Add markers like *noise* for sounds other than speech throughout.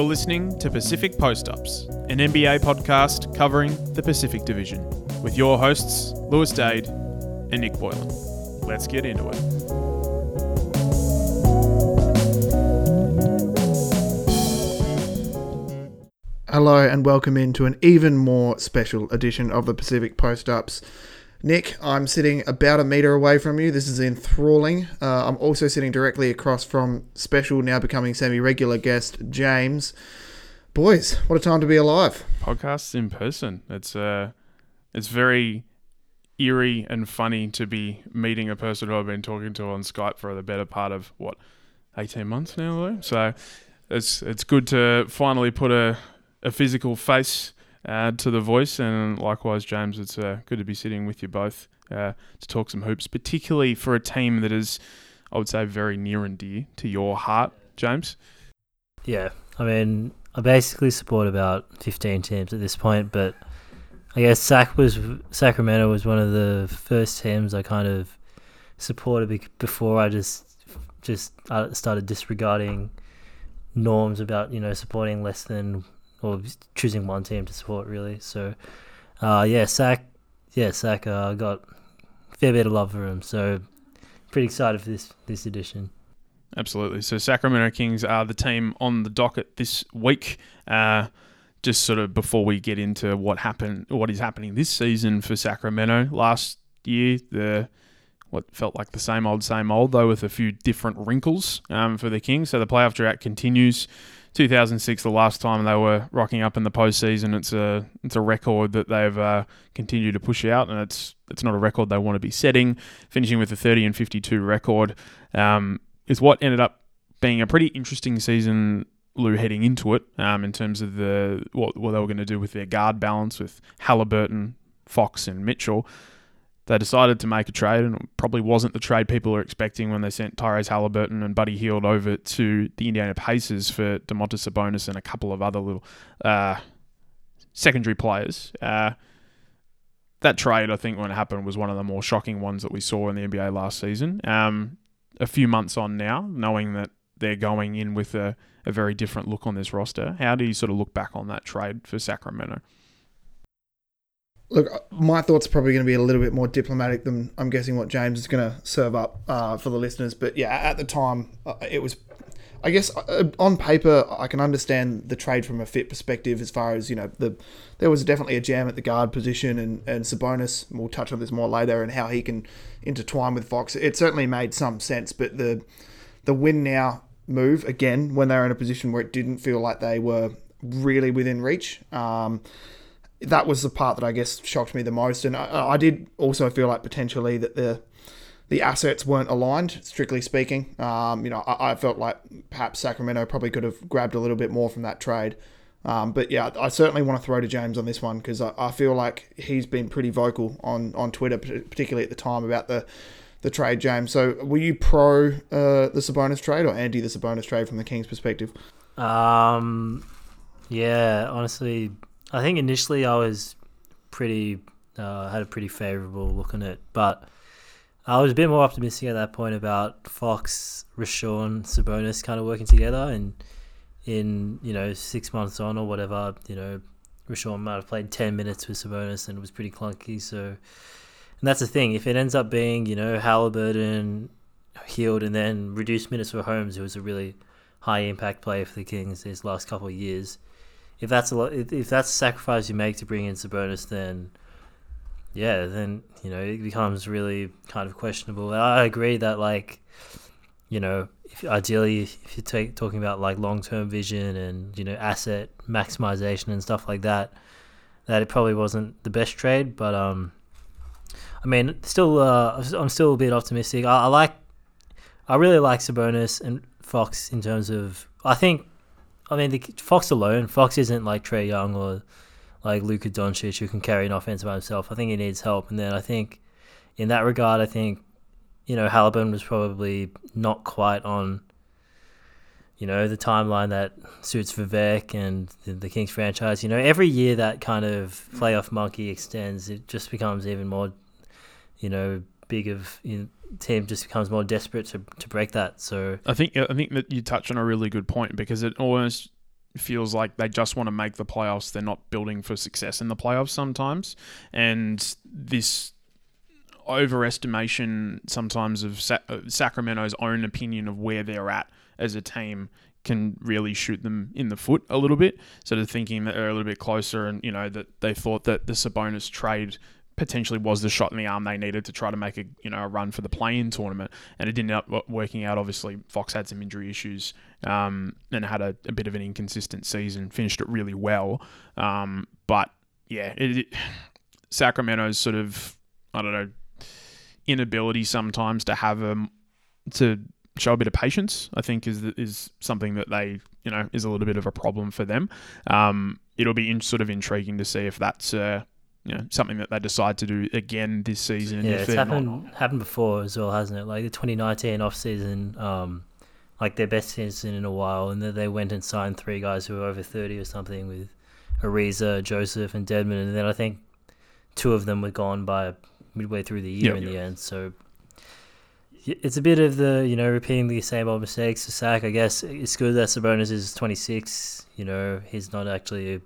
You're listening to Pacific Post Ups, an NBA podcast covering the Pacific Division, with your hosts, Lewis Dade and Nick Boylan. Let's get into it. Hello and welcome into an even more special edition of the Pacific Post Ups. Nick, I'm sitting about a meter away from you. This is enthralling. Uh, I'm also sitting directly across from special, now becoming semi regular guest, James. Boys, what a time to be alive. Podcasts in person. It's uh, it's very eerie and funny to be meeting a person who I've been talking to on Skype for the better part of what, eighteen months now. Though, so it's it's good to finally put a a physical face uh, to the voice, and likewise, James, it's uh, good to be sitting with you both uh, to talk some hoops, particularly for a team that is, I would say, very near and dear to your heart, James. Yeah, I mean, I basically support about 15 teams at this point, but I guess Sac was Sacramento was one of the first teams I kind of supported before I just just uh, started disregarding norms about you know supporting less than or choosing one team to support really. So, uh, yeah, Sac, yeah, Sac uh, got a fair bit of love for him. So, pretty excited for this this edition. Absolutely. So Sacramento Kings are the team on the docket this week. Uh, just sort of before we get into what happened, what is happening this season for Sacramento. Last year, the what felt like the same old, same old, though with a few different wrinkles um, for the Kings. So the playoff drought continues. 2006, the last time they were rocking up in the postseason. It's a it's a record that they've uh, continued to push out, and it's it's not a record they want to be setting. Finishing with a 30 and 52 record um, is what ended up being a pretty interesting season. Lou heading into it um, in terms of the what, what they were going to do with their guard balance with Halliburton, Fox, and Mitchell they decided to make a trade, and it probably wasn't the trade people were expecting when they sent Tyrese Halliburton and Buddy Hield over to the Indiana Pacers for Domantas Sabonis and a couple of other little uh, secondary players. Uh, that trade, I think, when it happened, was one of the more shocking ones that we saw in the NBA last season. Um, a few months on now, knowing that they're going in with a, a very different look on this roster, how do you sort of look back on that trade for Sacramento? Look, my thoughts are probably going to be a little bit more diplomatic than I'm guessing what James is going to serve up uh, for the listeners. But yeah, at the time, uh, it was, I guess, uh, on paper, I can understand the trade from a fit perspective as far as, you know, the there was definitely a jam at the guard position and, and Sabonis, we'll touch on this more later, and how he can intertwine with Fox. It certainly made some sense, but the the win now move, again, when they were in a position where it didn't feel like they were really within reach. Um, that was the part that I guess shocked me the most. And I, I did also feel like potentially that the the assets weren't aligned, strictly speaking. Um, you know, I, I, felt like perhaps Sacramento probably could have grabbed a little bit more from that trade. Um, but yeah, I certainly want to throw to James on this one because I, I, feel like he's been pretty vocal on, on Twitter, particularly at the time, about the the trade, James. So were you pro uh, the Sabonis trade or anti the Sabonis trade from the Kings' perspective? Um, yeah, honestly, I think initially I was pretty uh, had a pretty favorable look on it, but I was a bit more optimistic at that point about Fox, Richaun, Sabonis kind of working together, and in you know six months on or whatever, you know, Richaun might have played ten minutes with Sabonis and it was pretty clunky. So, and that's the thing. If it ends up being you know Halliburton, Hield, and then reduced minutes for Holmes, who was a really high impact player for the Kings these last couple of years if that's a lot, if, if that's a sacrifice you make to bring in Sabonis, then yeah, then you know it becomes really kind of questionable. I agree that like you know if, ideally if you're take, talking about like long term vision and you know asset maximization and stuff like that, that it probably wasn't the best trade, but um. I mean, still, uh, I'm still a bit optimistic. I, I like, I really like Sabonis and Fox in terms of. I think I mean, the, Fox alone, Fox isn't like Trae Young or like Luka Doncic who can carry an offense by himself. I think he needs help, and then I think in that regard, I think you know Halliburton was probably not quite on you know the timeline that suits Vivek and the, the Kings franchise. You know, every year that kind of playoff monkey extends, it just becomes even more you know big of you know, team just becomes more desperate to, to break that. So I think I think that you touch on a really good point because it almost feels like they just want to make the playoffs. They're not building for success in the playoffs sometimes, and this overestimation sometimes of Sa- uh, Sacramento's own opinion of where they're at as a team can really shoot them in the foot a little bit. Sort of thinking that they're a little bit closer, and you know that they thought that the Sabonis trade potentially was the shot in the arm they needed to try to make a you know a run for the play-in tournament, and it didn't end up working out. Obviously, Fox had some injury issues um, and had a, a, bit of an inconsistent season. Finished it really well, um, but yeah, it, it, Sacramento's sort of I don't know inability sometimes to have a to show a bit of patience. I think is is something that they you know is a little bit of a problem for them. Um, it'll be in, sort of intriguing to see if that's uh, you know something that they decide to do again this season. Yeah, it's happened not... happened before as well, hasn't it? Like the 2019 off season, um, like their best season in a while, and then they went and signed three guys who were over 30 or something with Ariza, Joseph, and Dedmon, and then I think two of them were gone by midway through the year in the end. So it's a bit of the you know repeating the same old mistakes Sack. I guess it's good that Sabonis is 26. You know he's not actually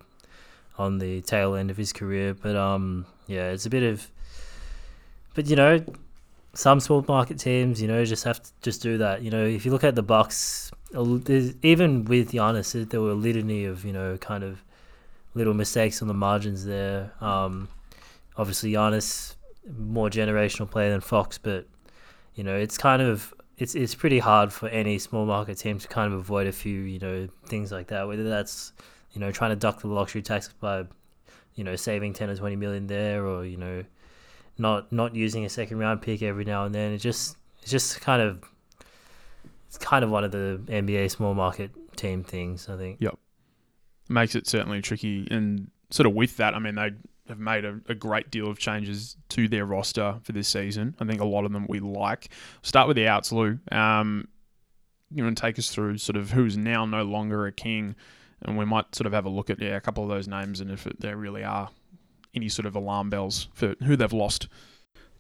on the tail end of his career, but um yeah, it's a bit of. But you know, some small market teams, you know, just have to just do that. You know, if you look at the Bucks, even with Giannis, there were a litany of you know kind of little mistakes on the margins there. Um, obviously, Giannis more generational player than Fox, but you know, it's kind of it's it's pretty hard for any small market team to kind of avoid a few you know things like that. Whether that's you know trying to duck the luxury tax by you know saving ten or twenty million there, or you know not not using a second round pick every now and then. It just it's just kind of it's kind of one of the NBA small market team things. I think. Yep, makes it certainly tricky, and sort of with that, I mean they have made a, a, great deal of changes to their roster for this season. I think a lot of them we like. Start with the outs, Lou. Um, you want to take us through sort of who's now no longer a king, and we might sort of have a look at yeah a couple of those names and if there really are any sort of alarm bells for who they've lost.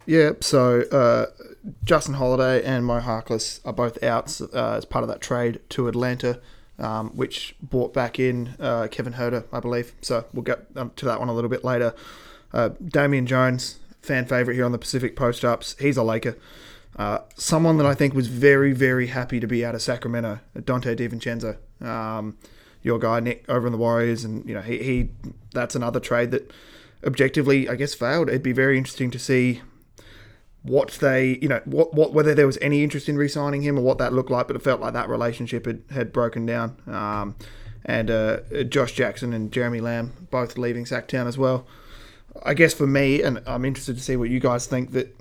Yeah, so uh, Justin Holiday and Mo Harkless are both outs uh, as part of that trade to Atlanta um, which brought back in uh, Kevin Huerter, I believe. So we'll get um, to that one a little bit later. Uh, Damian Jones, fan favorite here on the Pacific Post Ups. He's a Laker. Uh, someone that I think was very, very happy to be out of Sacramento, Donte DiVincenzo. Um, your guy Nick over in the Warriors, and you know he, he that's another trade that objectively I guess failed. It'd be very interesting to see what they, you know, what, what whether there was any interest in re-signing him or what that looked like, but it felt like that relationship had, had broken down. Um, and uh, Josh Jackson and Jeremy Lamb both leaving Sacktown as well. I guess for me, and I'm interested to see what you guys think, that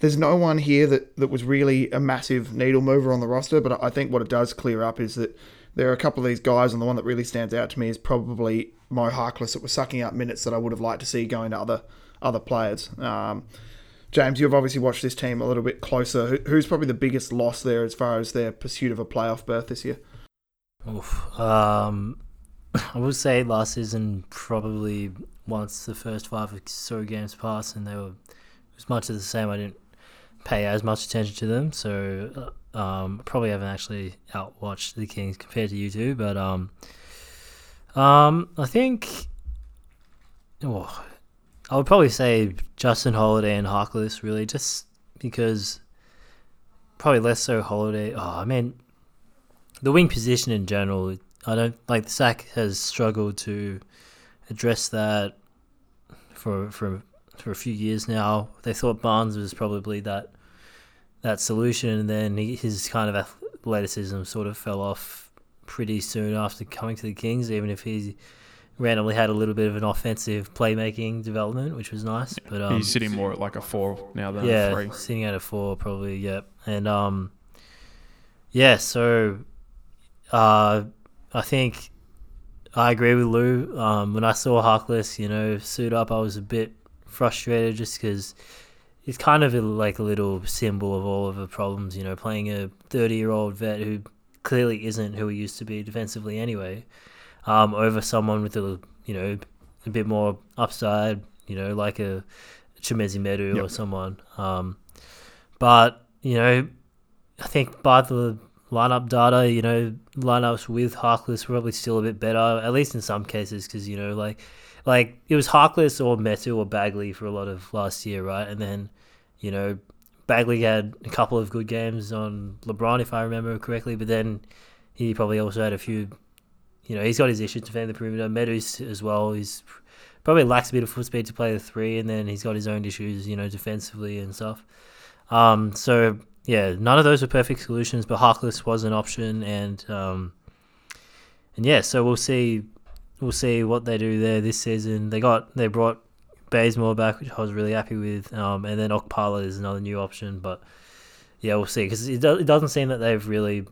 there's no one here that, that was really a massive needle mover on the roster, but I think what it does clear up is that there are a couple of these guys, and the one that really stands out to me is probably Mo Harkless that was sucking up minutes that I would have liked to see going to other other players. Um, James, you've obviously watched this team a little bit closer. Who's probably the biggest loss there as far as their pursuit of a playoff berth this year? Oof. Um, *laughs* I would say last season probably once the first five or so games passed and they were as much as the same. I didn't pay as much attention to them, so uh, um, probably haven't actually outwatched the Kings compared to you two. But um, um, I think. Oh, I would probably say Justin Holiday and Harkless, really, just because probably less so Holiday. Oh, I mean, the wing position in general, I don't like the sack has struggled to address that for for for a few years now. They thought Barnes was probably that that solution, and then he, his kind of athleticism sort of fell off pretty soon after coming to the Kings. Even if he randomly had a little bit of an offensive playmaking development, which was nice. But um, he's sitting more at like a four now than yeah, a three. sitting at a four probably. Yep, and um, yeah. So, uh, I think I agree with Lou. Um, when I saw Harkless, you know, suit up, I was a bit frustrated just because he's kind of a, like a little symbol of all of the problems. You know, playing a thirty-year-old vet who clearly isn't who he used to be defensively anyway um, over someone with a you know a bit more upside, you know, like a Chimezie Metu yep. or someone. Um, but you know, I think by the lineup data, you know, lineups with Harkless were probably still a bit better, at least in some cases, because you know, like, like it was Harkless or Metu or Bagley for a lot of last year, right? And then, you know, Bagley had a couple of good games on LeBron, if I remember correctly, but then he probably also had a few. You know, he's got his issues defending the perimeter. Meadows as well. He's probably lacks a bit of foot speed to play the three, and then he's got his own issues, you know, defensively and stuff. Um, so yeah, none of those were perfect solutions, but Harkless was an option, and um, and yeah, so we'll see, we'll see what they do there this season. They got they brought Bazemore back, which I was really happy with, um, and then Okpala is another new option, but yeah, we'll see because it, do, it doesn't seem that they've really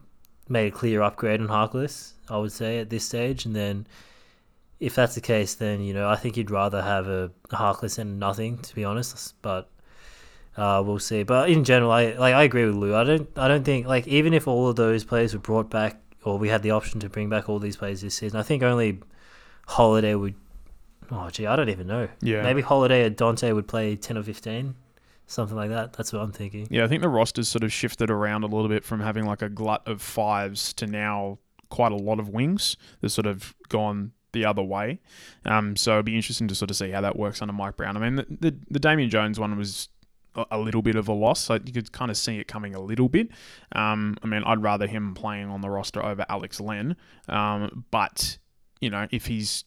made a clear upgrade on Harkless. I would say at this stage, and then if that's the case, then you know I think you'd rather have a, Harkless and nothing, to be honest. But uh, we'll see. But in general, I like I agree with Lou. I don't I don't think like even if all of those players were brought back, or we had the option to bring back all these players this season, I think only Holiday would. Oh gee, I don't even know. Yeah. Maybe Holiday or Donte would play ten or fifteen, something like that. That's what I'm thinking. Yeah, I think the roster's sort of shifted around a little bit from having like a glut of fives to now quite a lot of wings. They've sort of gone the other way. Um, so it'd be interesting to sort of see how that works under Mike Brown. I mean, the the, the Damian Jones one was a- a little bit of a loss. So you could kind of see it coming a little bit. Um, I mean, I'd rather him playing on the roster over Alex Len. Um, but you know, if he's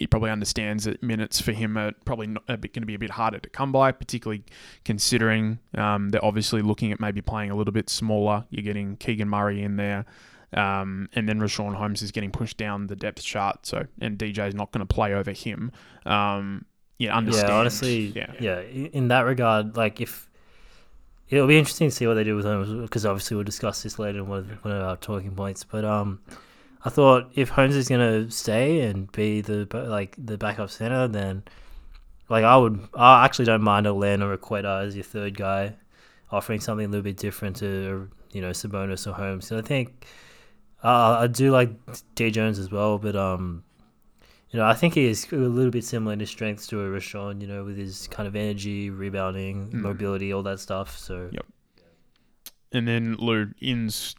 he probably understands that minutes for him are probably not, going to be a bit harder to come by, particularly considering um, they're obviously looking at maybe playing a little bit smaller. You're getting Keegan Murray in there. Um, and then Richaun Holmes is getting pushed down the depth chart, so and DJ is not going to play over him. Um, yeah, understand. Yeah, honestly, yeah, yeah. In that regard, like if it'll be interesting to see what they do with him because obviously we'll discuss this later in one of our talking points. But um, I thought if Holmes is gonna stay and be the like the backup center, then like I would, I actually don't mind a Len or a Queta as your third guy, offering something a little bit different to you know Sabonis or Holmes. So I think uh, I do like D Jones as well, but um, you know, I think he is a little bit similar in his strengths to a Richaun, you know, with his kind of energy, rebounding, Mm. mobility, all that stuff. So Yep. And then Lou ins.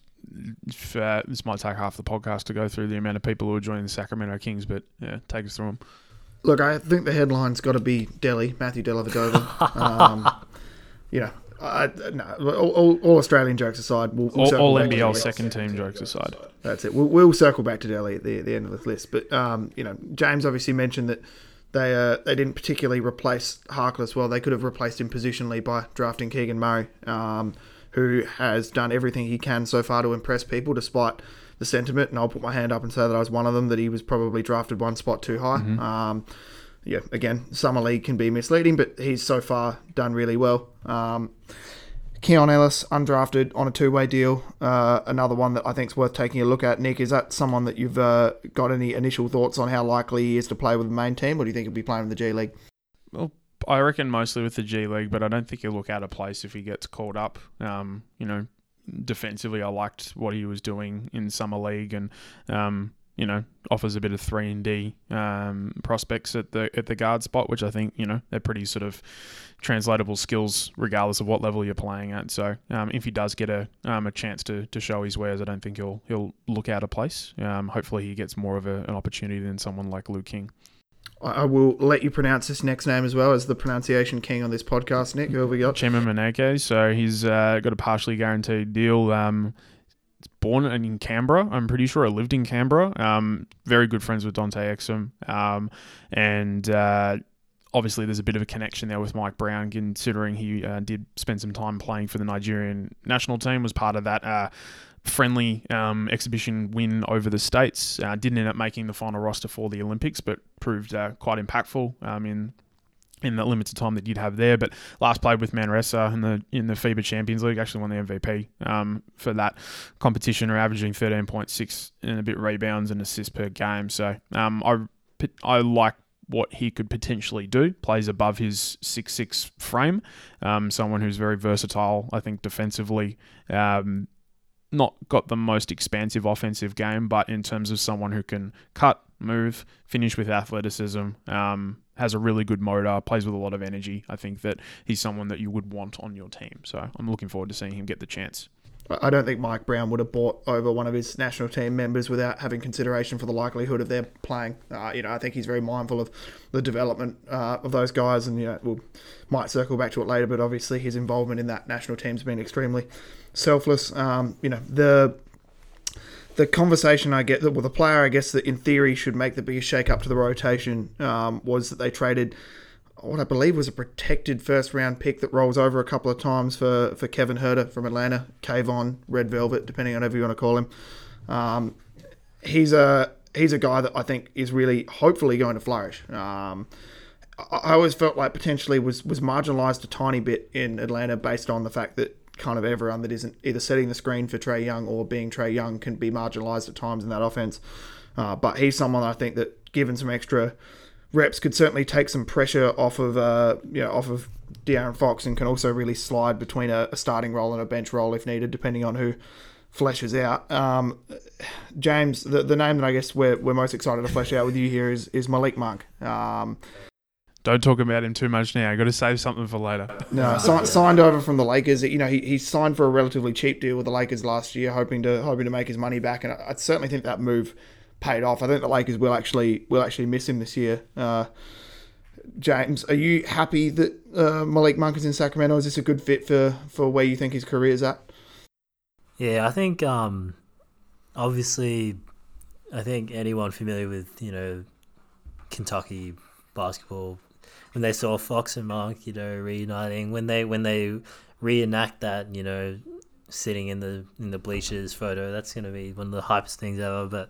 Uh, this might take half the podcast to go through the amount of people who are joining the Sacramento Kings, but yeah, take us through them. Look, I think the headline's got to be Delly, Matthew Dellavedova. um, *laughs* you know, I, no, all, all, all Australian jokes aside, we'll, we'll All, all NBL second team jokes aside. That's it. We'll, we'll circle back to Delly at the, the end of this list. But um, you know, James obviously mentioned that they uh, they didn't particularly replace Harkless well. They could have replaced him positionally by drafting Keegan Murray, um, who has done everything he can so far to impress people, despite the sentiment. And I'll put my hand up and say that I was one of them. That he was probably drafted one spot too high. Um, yeah, again, summer league can be misleading, but he's so far done really well. Um, Keon Ellis, undrafted on a two-way deal. Uh, another one that I think is worth taking a look at. Nick, is that someone that you've uh, got any initial thoughts on how likely he is to play with the main team, or do you think he'll be playing with the G League? I reckon mostly with the G League, but I don't think he'll look out of place if he gets called up. Um, you know, defensively, I liked what he was doing in summer league, and um, you know, offers a bit of three and D um, prospects at the at the guard spot, which I think you know they're pretty sort of translatable skills regardless of what level you're playing at. So um, if he does get a um, a chance to, to show his wares, I don't think he'll he'll look out of place. Um, hopefully, he gets more of a, an opportunity than someone like Luke King. I will let you pronounce this next name as well as the pronunciation king on this podcast, Nick. Who have we got? Chima Moneke. So he's uh, got a partially guaranteed deal. Um, born in Canberra. I'm pretty sure I lived in Canberra. Um, very good friends with Dante Exum. Um, and uh, obviously there's a bit of a connection there with Mike Brown, considering he uh, did spend some time playing for the Nigerian national team. Was part of that. Friendly um, exhibition win over the states. Uh, didn't end up making the final roster for the Olympics, but proved uh, quite impactful um, in in the limited time that you'd have there. But last played with Manresa in the in the FIBA Champions League. Actually won the MVP um, for that competition. Averaging thirteen point six and a bit rebounds and assists per game. So um, I I like what he could potentially do. Plays above his six six frame. Um, someone who's very versatile. I think defensively. Um, not got the most expansive offensive game, but in terms of someone who can cut, move, finish with athleticism, um, has a really good motor, plays with a lot of energy. I think that he's someone that you would want on your team. So I'm looking forward to seeing him get the chance. I don't think Mike Brown would have bought over one of his national team members without having consideration for the likelihood of their playing. Uh, you know, I think he's very mindful of the development uh, of those guys, and you know, we'll might circle back to it later. But obviously, his involvement in that national team's been extremely selfless. Um, you know, the the conversation I get, well, the player I guess that in theory should make the biggest shake up to the rotation um, was that they traded what I believe was a protected first round pick that rolls over a couple of times for, for Kevin Huerter from Atlanta, Kayvon, Red Velvet, depending on whatever you want to call him. Um, he's a he's a guy that I think is really hopefully going to flourish. Um, I always felt like potentially was was marginalised a tiny bit in Atlanta based on the fact that kind of everyone that isn't either setting the screen for Trae Young or being Trae Young can be marginalised at times in that offense. Uh, but he's someone I think that given some extra reps could certainly take some pressure off of uh, you know off of De'Aaron Fox and can also really slide between a, a, starting role and a bench role if needed, depending on who fleshes out. Um, James, the, the name that I guess we're, we're most excited to flesh out with you here is, is Malik Monk. Um, don't talk about him too much now. I got to save something for later. No, si- signed over from the Lakers. You know, he, he signed for a relatively cheap deal with the Lakers last year, hoping to hoping to make his money back. And I, I certainly think that move paid off. I think the Lakers will actually will actually miss him this year. Uh, James, are you happy that uh, Malik Monk is in Sacramento? Is this a good fit for, for where you think his career is at? Yeah, I think um, obviously, I think anyone familiar with you know Kentucky basketball, when they saw Fox and Monk, you know, reuniting, when they when they reenact that, you know, sitting in the in the bleachers photo, that's gonna be one of the hypest things ever. But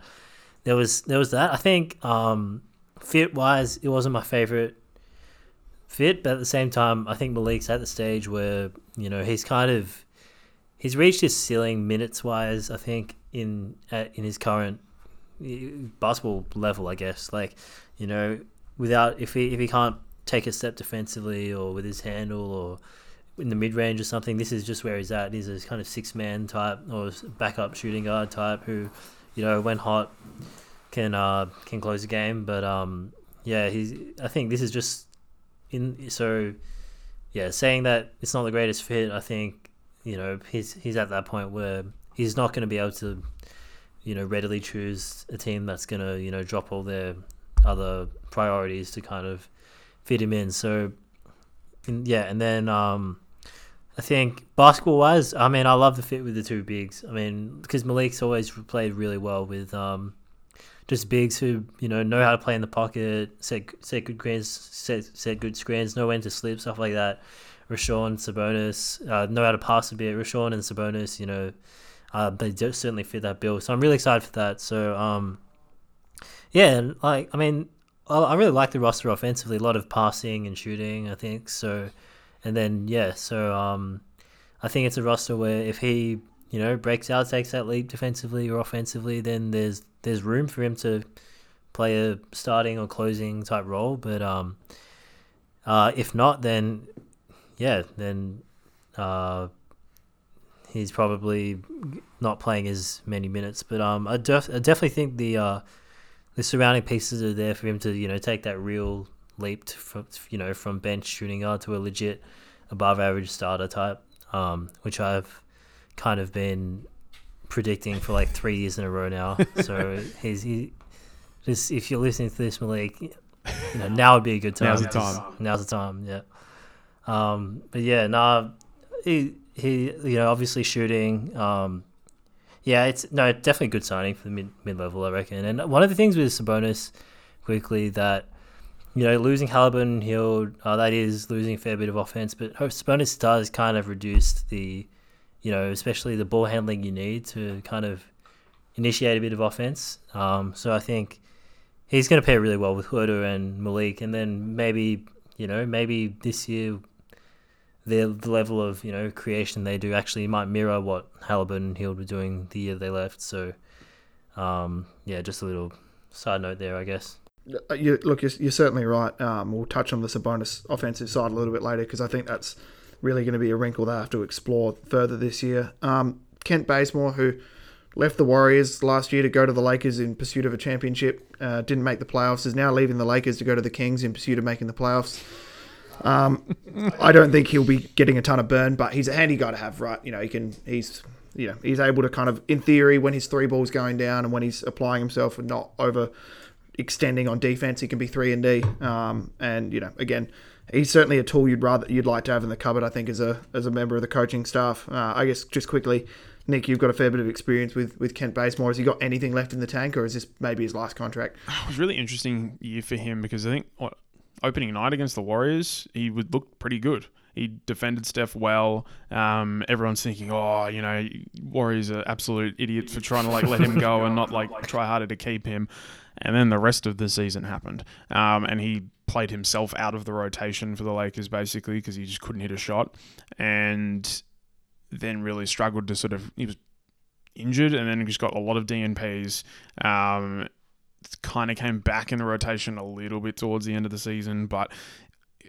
there was there was that. I think um, fit wise, it wasn't my favorite fit, but at the same time, I think Malik's at the stage where you know he's kind of he's reached his ceiling minutes wise. I think in in his current basketball level, I guess. Like you know, without if he if he can't take a step defensively or with his handle or in the mid range or something, this is just where he's at. He's a kind of six man type or backup shooting guard type who you know, when hot, can uh, can close the game. But um, yeah, he's. I think this is just in. So yeah, saying that it's not the greatest fit. I think you know he's he's at that point where he's not going to be able to, you know, readily choose a team that's going to you know drop all their other priorities to kind of fit him in. So yeah, and then um, I think basketball wise, I mean, I love the fit with the two bigs. I mean, because Malik's always played really well with um, just bigs who you know know how to play in the pocket, set set good screens, set set good screens, know when to slip, stuff like that. Richaun, Sabonis uh, know how to pass a bit. Richaun and Sabonis, you know, uh, they certainly fit that bill. So I'm really excited for that. So um, yeah, and like I mean, I really like the roster offensively. A lot of passing and shooting, I think. So and then yeah, so um, I think it's a roster where if he you know breaks out, takes that leap defensively or offensively, then there's there's room for him to play a starting or closing type role. But um, uh, if not, then yeah, then uh, he's probably not playing as many minutes. But um, I, def- I definitely think the uh, the surrounding pieces are there for him to you know take that real leaped from you know from bench shooting guard to a legit above average starter type, um, which I've kind of been predicting for like three years in a row now. *laughs* So he's he just if you're listening to this, Malik, you know now would be a good time. Now's the time. Now's the time. Yeah. Um, but yeah, nah, he he you know obviously shooting. Um, yeah, it's no definitely good signing for the mid mid level, I reckon. And one of the things with Sabonis quickly that you know, losing Halliburton, Hield, uh, that is losing a fair bit of offense, but Sabonis does kind of reduce the, you know, especially the ball handling you need to kind of initiate a bit of offense. Um, so I think he's going to pair really well with Huerter and Malik, and then maybe, you know, maybe this year the, level of, you know, creation they do actually might mirror what Halliburton and Hield were doing the year they left. So, um, yeah, just a little side note there, I guess. Uh, you, look, you're, you're, certainly right. Um, we'll touch on the Sabonis offensive side a little bit later because I think that's really going to be a wrinkle they have to explore further this year. Um, Kent Bazemore, who left the Warriors last year to go to the Lakers in pursuit of a championship, uh, didn't make the playoffs, is now leaving the Lakers to go to the Kings in pursuit of making the playoffs. Um, I don't think he'll be getting a ton of burn, but he's a handy guy to have, right? You know, he can he's you know he's able to kind of in theory when his three balls going down and when he's applying himself and not over extending on defense, he can be three and D. Um, and you know again. He's certainly a tool you'd rather you'd like to have in the cupboard. I think as a as a member of the coaching staff. Uh, I guess just quickly, Nick, you've got a fair bit of experience with, with Kent Bazemore. Has he got anything left in the tank, or is this maybe his last contract? It was really interesting year for him because I think what, opening night against the Warriors, he would look pretty good. He defended Steph well. Um, everyone's thinking, oh, you know, Warriors are absolute idiots for trying to like let him go and not like try harder to keep him. And then the rest of the season happened, um, and he played himself out of the rotation for the Lakers basically because he just couldn't hit a shot, and then really struggled to sort of he was injured, and then he just got a lot of DNPs. Um, kind of came back in the rotation a little bit towards the end of the season, but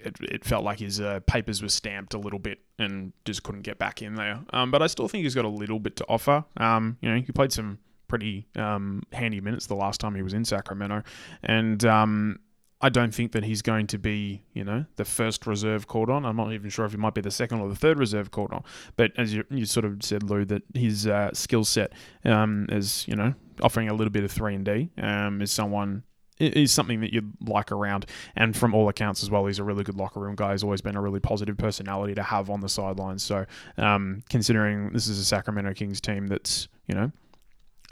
it, it felt like his uh, papers were stamped a little bit and just couldn't get back in there. Um, but I still think he's got a little bit to offer. Um, you know, he played some pretty um, handy minutes the last time he was in Sacramento, and um, I don't think that he's going to be, you know, the first reserve called on. I'm not even sure if he might be the second or the third reserve called on. But as you, you sort of said, Lou, that his uh, skill set um, is, you know, offering a little bit of three and D um, is someone is something that you'd like around. And from all accounts as well, he's a really good locker room guy. He's always been a really positive personality to have on the sidelines. So um, considering this is a Sacramento Kings team that's, you know,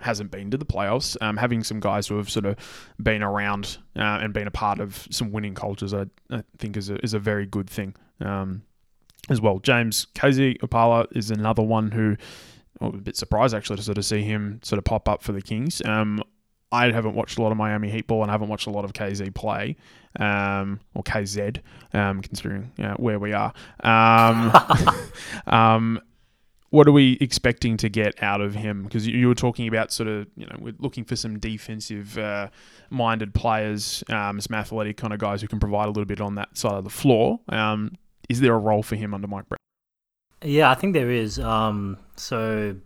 hasn't been to the playoffs. Um, having some guys who have sort of been around uh, and been a part of some winning cultures, I, I think is a, is a very good thing um, as well. James KZ Okpala is another one who well, a bit surprised actually to sort of see him sort of pop up for the Kings. Um, I haven't watched a lot of Miami Heat ball and I haven't watched a lot of KZ play, um, or KZ, um, considering uh, where we are. Um, *laughs* *laughs* um, what are we expecting to get out of him? Because you, were talking about sort of, you know, we're looking for some defensive uh, minded players, um, some athletic kind of guys who can provide a little bit on that side of the floor. Um, is there a role for him under Mike Brown? Yeah, I think there is. Um, so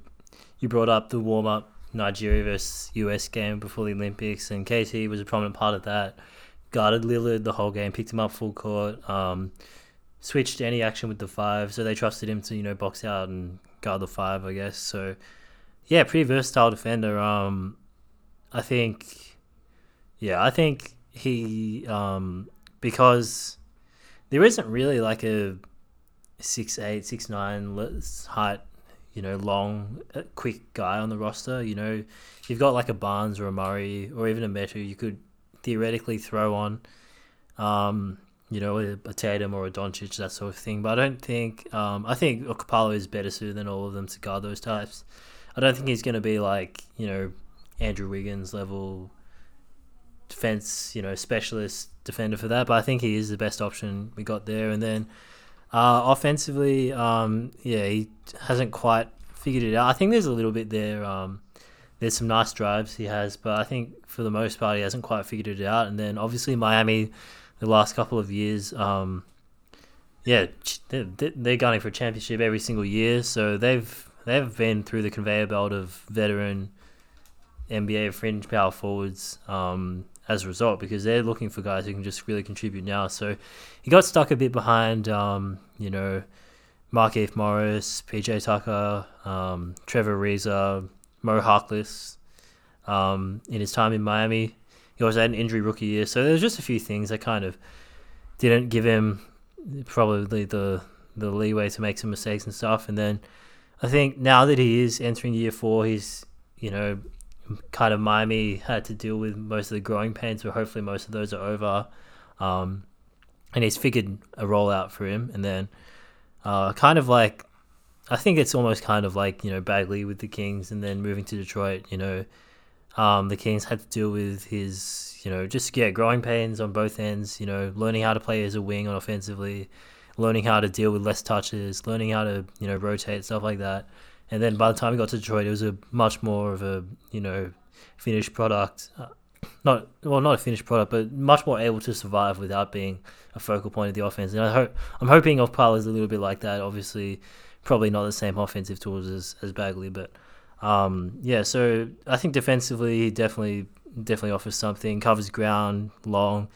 you brought up the warm up Nigeria versus US game before the Olympics, and KZ was a prominent part of that. Guarded Lillard the whole game, picked him up full court, um, switched any action with the five, so they trusted him to you know box out and guard the five, I guess. So yeah, pretty versatile defender. Um, I think, yeah, I think he um because there isn't really like a six eight, six nine height you know, long, uh, quick guy on the roster. You know, you've got like a Barnes or a Murray or even a Metu you could theoretically throw on, um, you know, a, Tatum or a Doncic, that sort of thing. But I don't think, um, I think Okpala is better suited than all of them to guard those types. I don't think he's going to be like, you know, Andrew Wiggins level defense, you know, specialist defender for that. But I think he is the best option we got there. And then, uh, offensively, um, yeah, he hasn't quite figured it out. I think there's a little bit there. Um, there's some nice drives he has, but I think for the most part he hasn't quite figured it out. And then obviously Miami, the last couple of years, um, yeah, they're, they're gunning for a championship every single year. So they've they've been through the conveyor belt of veteran NBA fringe power forwards. Um, as a result because they're looking for guys who can just really contribute now. So he got stuck a bit behind, um, you know, Markieff Morris, PJ Tucker, um, Trevor Ariza, Mo Harkless um, in his time in Miami. He also had an injury rookie year. So there's just a few things that kind of didn't give him probably the the leeway to make some mistakes and stuff. And then I think now that he is entering year four, he's you know kind of Miami had to deal with most of the growing pains, but hopefully most of those are over. Um, and he's figured a rollout for him, and then uh, kind of like I think it's almost kind of like you know Bagley with the Kings, and then moving to Detroit. You know, um, the Kings had to deal with his you know just yeah growing pains on both ends. You know, learning how to play as a wing on offensively, learning how to deal with less touches, learning how to you know rotate stuff like that. And then by the time we got to Detroit, it was a much more of a you know finished product. Uh, not well, not a finished product, but much more able to survive without being a focal point of the offense. And I hope I'm hoping Okpala is a little bit like that. Obviously, probably not the same offensive tools as, as Bagley, but um, yeah. So I think defensively, he definitely definitely offers something. Covers ground, long,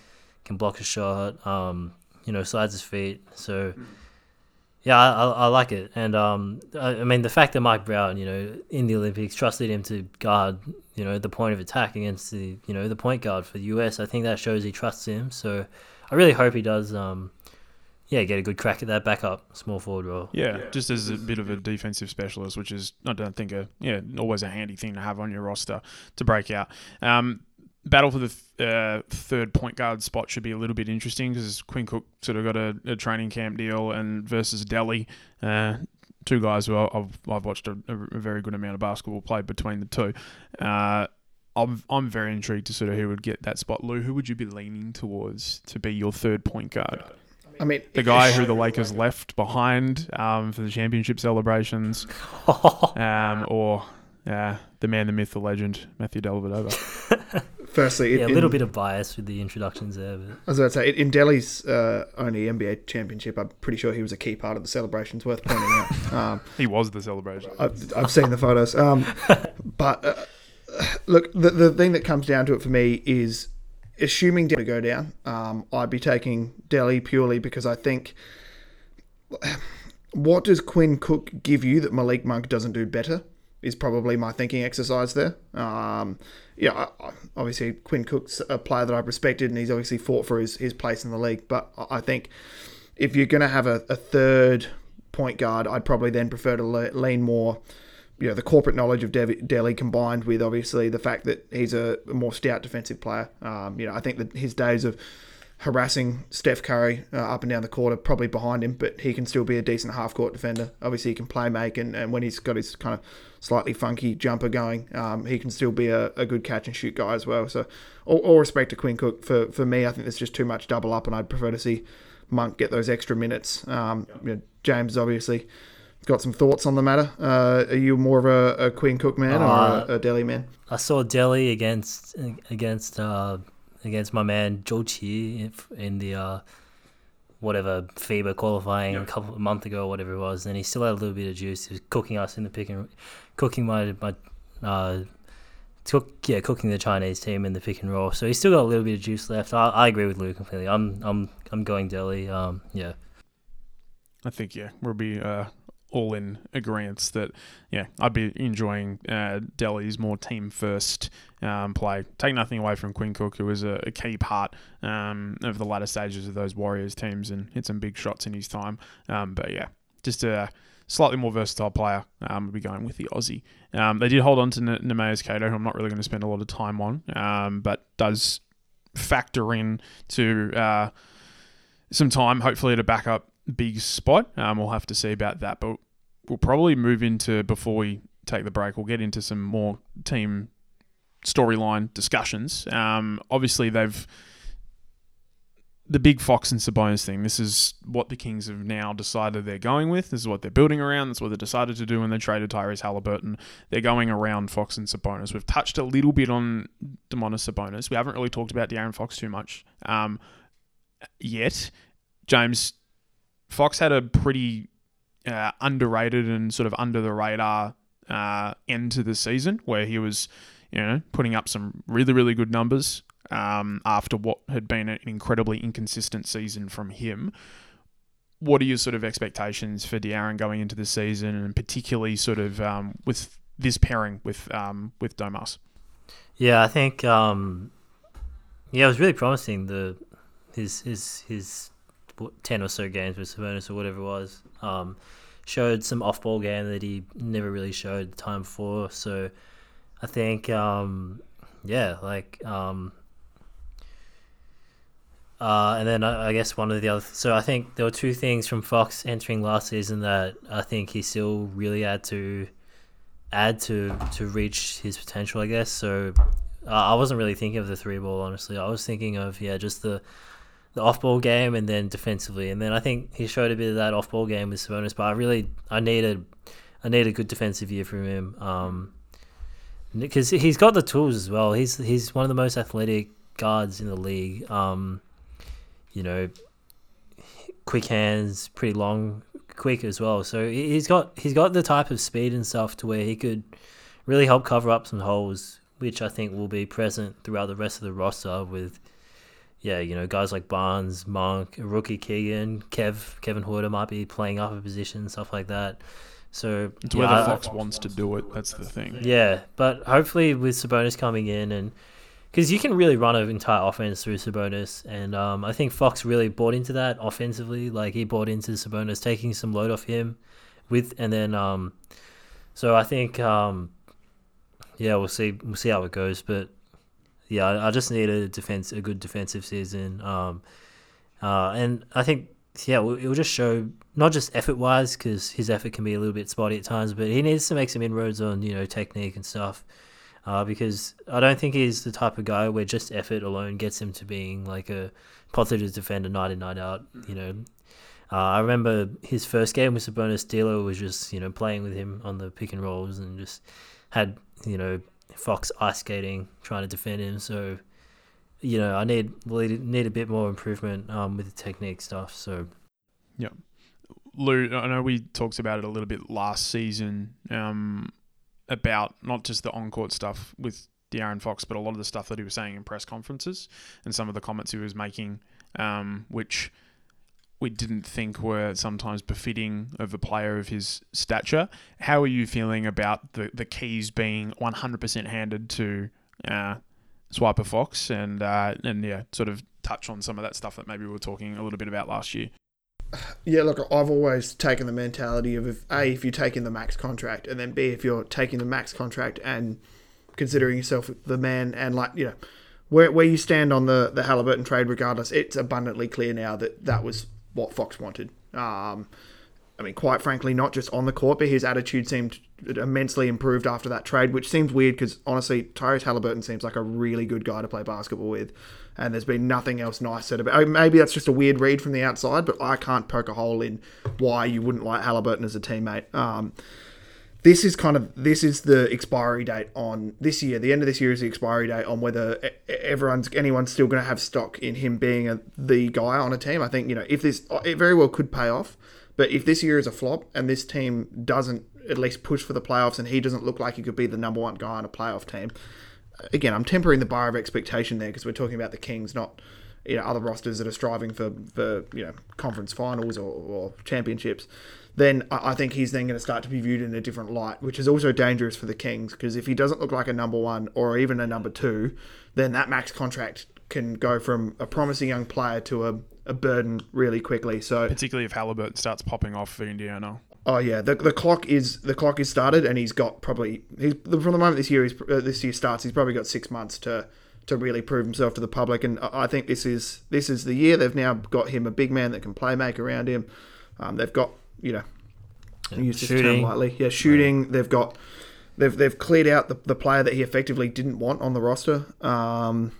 can block a shot. Um, you know, slides his feet. So. Yeah, I, I, I like it, and um, I, I mean the fact that Mike Brown, you know, in the Olympics trusted him to guard, you know, the point of attack against the, you know, the point guard for the US. I think that shows he trusts him. So I really hope he does. Um, yeah, get a good crack at that backup small forward role. Yeah, just as a bit of a defensive specialist, which is I don't think a yeah always a handy thing to have on your roster to break out. Um, battle for the th- uh, third point guard spot should be a little bit interesting because Quinn Cook sort of got a, a, training camp deal and versus Delly, uh, two guys who I've, I've watched a, a, very good amount of basketball played between the two. Uh, I'm, I'm very intrigued to sort of who would get that spot. Lou, who would you be leaning towards to be your third point guard? I mean, the guy who the Lakers left behind um, for the championship celebrations, *laughs* um, or uh, the man, the myth, the legend, Matthew Dellavedova. *laughs* Firstly, yeah, a little bit of bias with the introductions there. But. I was about to say, in Delly's uh, only NBA championship, I'm pretty sure he was a key part of the celebrations. Worth pointing out. *laughs* Um, he was the celebration. I've, I've seen the photos. Um, but uh, look, the the thing that comes down to it for me is assuming Delly go down. Um, I'd be taking Delly purely because I think. What does Quinn Cook give you that Malik Monk doesn't do better? is probably my thinking exercise there. Um, yeah, obviously Quinn Cook's a player that I've respected, and he's obviously fought for his, his place in the league. But I think if you're going to have a, a, third point guard, I'd probably then prefer to lean more, you know, the corporate knowledge of Delly combined with obviously the fact that he's a more stout defensive player. Um, you know, I think that his days of harassing Steph Curry uh, up and down the court are probably behind him, but he can still be a decent half court defender. Obviously, he can play make, and, and when he's got his kind of slightly funky jumper going, um, he can still be a, a, good catch and shoot guy as well. So, all, all, respect to Quinn Cook. For, for me, I think there's just too much double up, and I'd prefer to see Monk get those extra minutes. Um, you know, James obviously got some thoughts on the matter. Uh, are you more of a, a Quinn Cook man uh, or a, a Delly man? I saw Delly against against. Uh against my man Zhou Qi in the uh, whatever FIBA qualifying yep. a couple of month ago or whatever it was, and he still had a little bit of juice. He was cooking us in the pick and cooking my my uh, cook, yeah, cooking the Chinese team in the pick and roll. So he's still got a little bit of juice left. I, I agree with Luke completely. I'm I'm I'm going Delly. Um, yeah. I think yeah, we'll be uh, all in agreement that yeah, I'd be enjoying uh, Delly's more team first um, play. Take nothing away from Quinn Cook, who was a, a key part um, of the latter stages of those Warriors teams and hit some big shots in his time. Um, but yeah, just a slightly more versatile player. Um, would be going with the Aussie. Um, they did hold on to N- Neemias Queta, who I'm not really going to spend a lot of time on, um, but does factor in to uh, some time, hopefully, to back up big spot. Um, we'll have to see about that, but we'll probably move into before we take the break. We'll get into some more team storyline discussions. Um, obviously, they've the big Fox and Sabonis thing. This is what the Kings have now decided they're going with. This is what they're building around. That's what they decided to do when they traded Tyrese Halliburton. They're going around Fox and Sabonis. We've touched a little bit on Domantas Sabonis. We haven't really talked about De'Aaron Fox too much um, yet. James, Fox had a pretty uh, underrated and sort of under the radar uh, end to the season where he was, you know, putting up some really, really good numbers um, after what had been an incredibly inconsistent season from him. What are your sort of expectations for De'Aaron going into the season, and particularly sort of um, with this pairing with um, with Domas? Yeah, I think um, yeah, it was really promising. The his his his ten or so games with Sabonis or whatever it was. Um, showed some off ball game that he never really showed the time before. So I think, um, yeah, like, um, uh, and then I, I, guess one of the other. So I think there were two things from Fox entering last season that I think he still really had to add to to reach his potential. I guess so. Uh, I wasn't really thinking of the three ball honestly. I was thinking of yeah, just the the off ball game and then defensively. And then I think he showed a bit of that off ball game with Sabonis, but I really I needed I need a good defensive year from him. Um, because he's got the tools as well. He's he's one of the most athletic guards in the league. Um, you know, quick hands, pretty long, quick as well. So he's got he's got the type of speed and stuff to where he could really help cover up some holes, which I think will be present throughout the rest of the roster with yeah, you know, guys like Barnes, Monk, rookie Keegan, Kev, Kevin Huerter might be playing up a position, stuff like that. So It's yeah, whether I- Fox wants to do it. That's the thing. yeah, but hopefully with Sabonis coming in and because you can really run an entire offense through Sabonis, and um, I think Fox really bought into that offensively. Like he bought into Sabonis, taking some load off him, with and then um, so I think um, yeah, we'll see we'll see how it goes, but yeah, I, just need a defense a good defensive season, um, uh, and I think yeah, it will just show not just effort wise because his effort can be a little bit spotty at times, but he needs to make some inroads on you know technique and stuff. Uh, because I don't think he's the type of guy where just effort alone gets him to being like a positive defender night in night out. You know, uh, I remember his first game with Sabonis. Dealer was just you know playing with him on the pick and rolls and just had you know Fox ice skating trying to defend him. So you know I need need a bit more improvement um, with the technique stuff. So yeah, Lou, I know we talked about it a little bit last season um, about not just the on-court stuff with De'Aaron Fox, but a lot of the stuff that he was saying in press conferences and some of the comments he was making, um, which we didn't think were sometimes befitting of a player of his stature. How are you feeling about the, the keys being 100% handed to uh, Swipa Fox and, uh, and yeah, sort of touch on some of that stuff that maybe we were talking a little bit about last year? Yeah, look, I've always taken the mentality of if A, if you're taking the max contract, and then B, if you're taking the max contract and considering yourself the man and like, you know, where, where you stand on the, the Halliburton trade, regardless, it's abundantly clear now that that was what Fox wanted. Um, I mean, quite frankly, not just on the court, but his attitude seemed immensely improved after that trade, which seems weird because honestly, Tyrese Halliburton seems like a really good guy to play basketball with, and there's been nothing else nice said about. Maybe that's just a weird read from the outside, but I can't poke a hole in why you wouldn't like Halliburton as a teammate. Um, this is kind of this is the expiry date on this year. The end of this year is the expiry date on whether everyone's anyone's still going to have stock in him being a, the guy on a team. I think you know if this oh, it very well could pay off, but if this year is a flop and this team doesn't at least push for the playoffs and he doesn't look like he could be the number one guy on a playoff team, again I'm tempering the bar of expectation there because we're talking about the Kings, not you know other rosters that are striving for for you know conference finals or, or championships then I think he's then going to start to be viewed in a different light, which is also dangerous for the Kings because if he doesn't look like a number one or even a number two, then that max contract can go from a promising young player to a, a burden really quickly. So, particularly if Halliburton starts popping off for Indiana. oh yeah, the, the clock is the clock is started, and he's got probably he's from the moment this year he's, uh, this year starts, he's probably got six months to to really prove himself to the public. And I I think this is this is the year they've now got him a big man that can play make around him. Um, they've got you know use this term shooting. lightly. Yeah, shooting. They've got they've they've cleared out the, the player that he effectively didn't want on the roster. Um,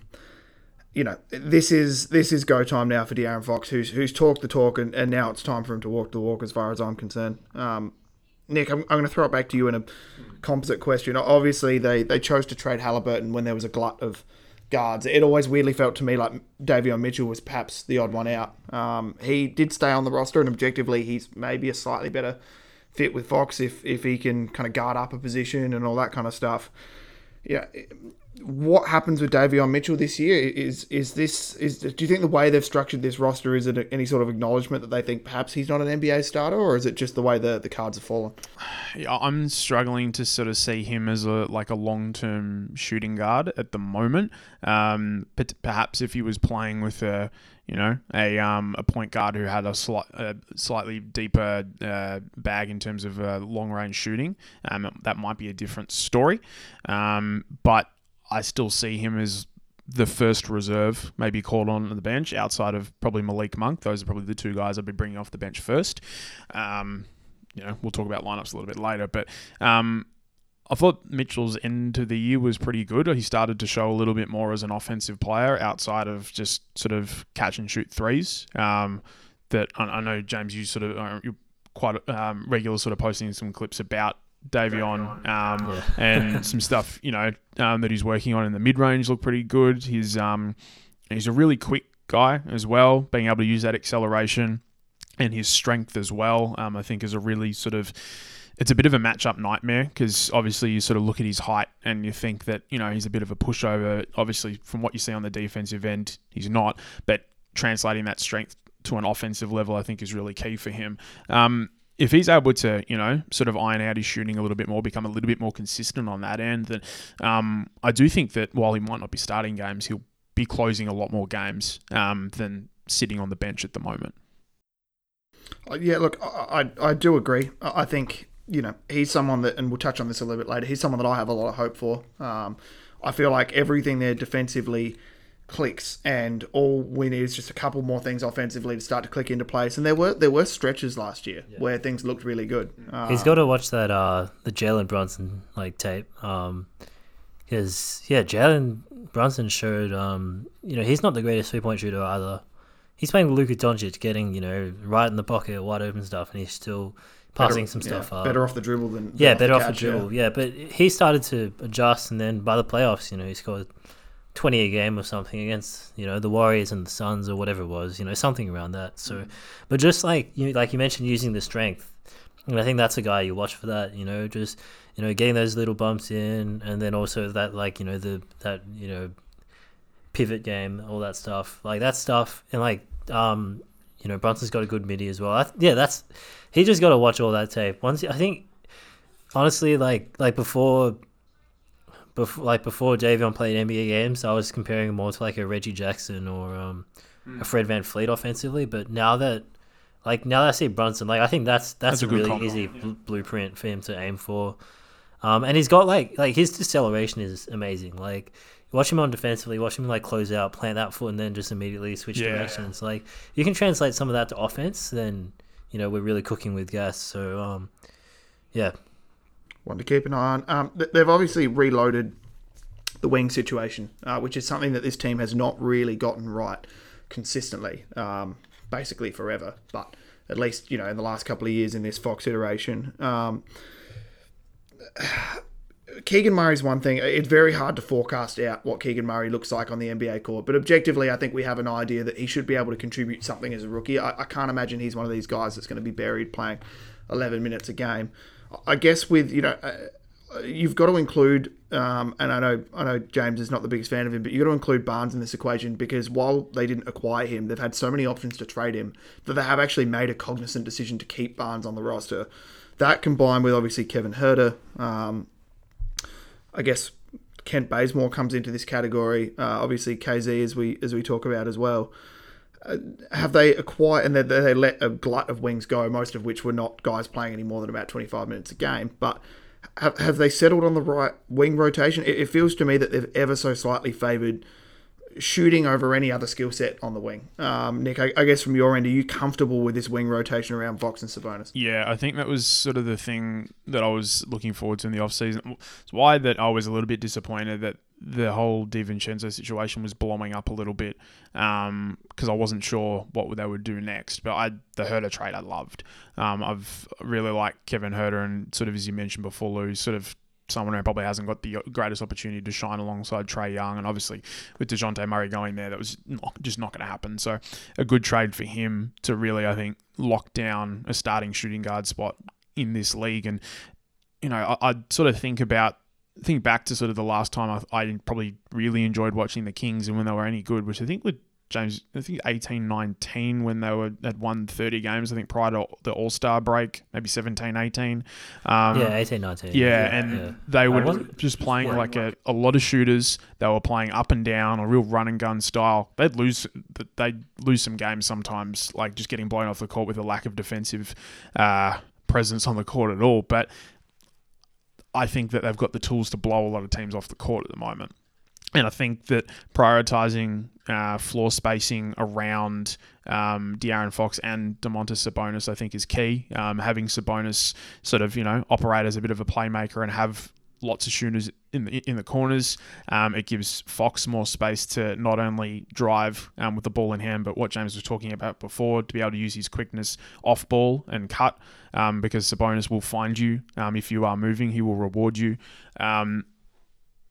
you know, this is this is go time now for De'Aaron Fox, who's who's talked the talk, and, and now it's time for him to walk the walk, as far as I'm concerned. Um, Nick, I'm, I'm going to throw it back to you in a composite question. Obviously, they, they chose to trade Halliburton when there was a glut of guards. It always weirdly felt to me like Davion Mitchell was perhaps the odd one out. Um, he did stay on the roster, and objectively, he's maybe a slightly better fit with Fox if if he can kind of guard up a position and all that kind of stuff. Yeah, what happens with Davion Mitchell this year? Is is this is do you think the way they've structured this roster is it any sort of acknowledgement that they think perhaps he's not an NBA starter, or is it just the way the, the cards have fallen? Yeah, I'm struggling to sort of see him as a like a long term shooting guard at the moment. Um, but perhaps if he was playing with a you know a um a point guard who had a, slight, a slightly deeper uh, bag in terms of uh, long range shooting, um, that might be a different story. Um, but I still see him as the first reserve, maybe called on the bench outside of probably Malik Monk. Those are probably the two guys I'd be bringing off the bench first. Um, you know, we'll talk about lineups a little bit later, but um, I thought Mitchell's end to the year was pretty good. He started to show a little bit more as an offensive player outside of just sort of catch and shoot threes. Um, that I, I know James, you sort of uh, you're quite um, regular, sort of posting some clips about Davion um, *laughs* and some stuff you know um, that he's working on in the mid range look pretty good. He's um, he's a really quick guy as well, being able to use that acceleration and his strength as well. Um, I think is a really sort of it's a bit of a matchup nightmare because obviously you sort of look at his height and you think that you know he's a bit of a pushover. Obviously, from what you see on the defensive end, he's not. But translating that strength to an offensive level, I think, is really key for him. Um, if he's able to, you know, sort of iron out his shooting a little bit more, become a little bit more consistent on that end, then um, I do think that while he might not be starting games, he'll be closing a lot more games um, than sitting on the bench at the moment. Uh, yeah, look, I, I, I do agree. I think you know, he's someone that, and we'll touch on this a little bit later. He's someone that I have a lot of hope for. Um, I feel like everything there defensively clicks, and all we need is just a couple more things offensively to start to click into place. And there were there were stretches last year yeah. where things looked really good. Uh, he's got to watch that uh, the Jalen Brunson like tape. Um, because yeah, Jalen Brunson showed um, you know he's not the greatest three point shooter either. He's playing with Luka Doncic, getting you know right in the pocket, wide open stuff, and he's still passing better, some stuff yeah, up. Better off the dribble than yeah, better off the, catch, the dribble. Yeah. yeah. but he started to adjust, and then by the playoffs, you know, he scored twenty a game or something against you know the Warriors and the Suns or whatever it was, you know, something around that. So, mm. but just like you like you mentioned, using the strength, and I think that's a guy you watch for that. You know, just you know, getting those little bumps in, and then also that like you know the that you know pivot game, all that stuff, like that stuff, and like um you know Brunson's got a good midi as well. I, yeah, that's he just got to watch all that tape. Once I think, honestly, like like before, before like before Davion played NBA games, I was comparing him more to like a Reggie Jackson or um, mm. a Fred VanVleet offensively. But now that like now that I see Brunson, like I think that's that's, that's a, a really easy yeah. bl- blueprint for him to aim for. Um, and he's got like like his deceleration is amazing. Like watch him on defensively, watch him like close out, plant that foot, and then just immediately switch yeah. directions. Like you can translate some of that to offense, then you know we're really cooking with gas. So um, yeah, one to keep an eye on. Um, they've obviously reloaded the wing situation, uh, which is something that this team has not really gotten right consistently, um, basically forever. But at least you know in the last couple of years in this Fox iteration. Um, *sighs* Keegan Murray's one thing. It's very hard to forecast out what Keegan Murray looks like on the NBA court, but objectively, I think we have an idea that he should be able to contribute something as a rookie. I, I can't imagine he's one of these guys that's going to be buried playing 11 minutes a game. I guess with you know. Uh, you've got to include, um, and I know I know James is not the biggest fan of him, but you've got to include Barnes in this equation because while they didn't acquire him, they've had so many options to trade him that they have actually made a cognizant decision to keep Barnes on the roster. That combined with obviously Kevin Huerter, um, I guess Kent Bazemore comes into this category. Uh, obviously, KZ as we as we talk about as well. Have they acquired and they, they let a glut of wings go, most of which were not guys playing any more than about 25 minutes a game. But have, have they settled on the right wing rotation? It, it feels to me that they've ever so slightly favoured shooting over any other skill set on the wing. Um, Nick, I, I, guess from your end, are you comfortable with this wing rotation around Fox and Sabonis? Yeah, I think that was sort of the thing that I was looking forward to in the offseason. It's why that I was a little bit disappointed that the whole DiVincenzo situation was blowing up a little bit because um, I wasn't sure what they would do next. But I the Huerter trade I loved. Um, I've really liked Kevin Huerter and sort of as you mentioned before, Lou, sort of someone who probably hasn't got the greatest opportunity to shine alongside Trae Young. And obviously, with Dejounte Murray going there, that was not, just not going to happen. So, a good trade for him to really, I think, lock down a starting shooting guard spot in this league. And, you know, I, I sort of think about think back to sort of the last time I, I, probably really enjoyed watching the Kings and when they were any good, which I think would James, I think 18 19 when they were at won 30 games, I think prior to the All Star break, maybe 17 18. Um, yeah, 18 19. Yeah, yeah and yeah. they were just playing like a, a lot of shooters. They were playing up and down, a real run and gun style. They'd lose they'd lose some games sometimes, like just getting blown off the court with a lack of defensive uh, presence on the court at all. But I think that they've got the tools to blow a lot of teams off the court at the moment. And I think that prioritizing uh, floor spacing around um, De'Aaron Fox and Domantas Sabonis, I think, is key. Um, having Sabonis sort of, you know, operate as a bit of a playmaker and have lots of shooters in the in the corners. Um, it gives Fox more space to not only drive um, with the ball in hand, but what James was talking about before, to be able to use his quickness off ball and cut. Um, because Sabonis will find you um, if you are moving, he will reward you.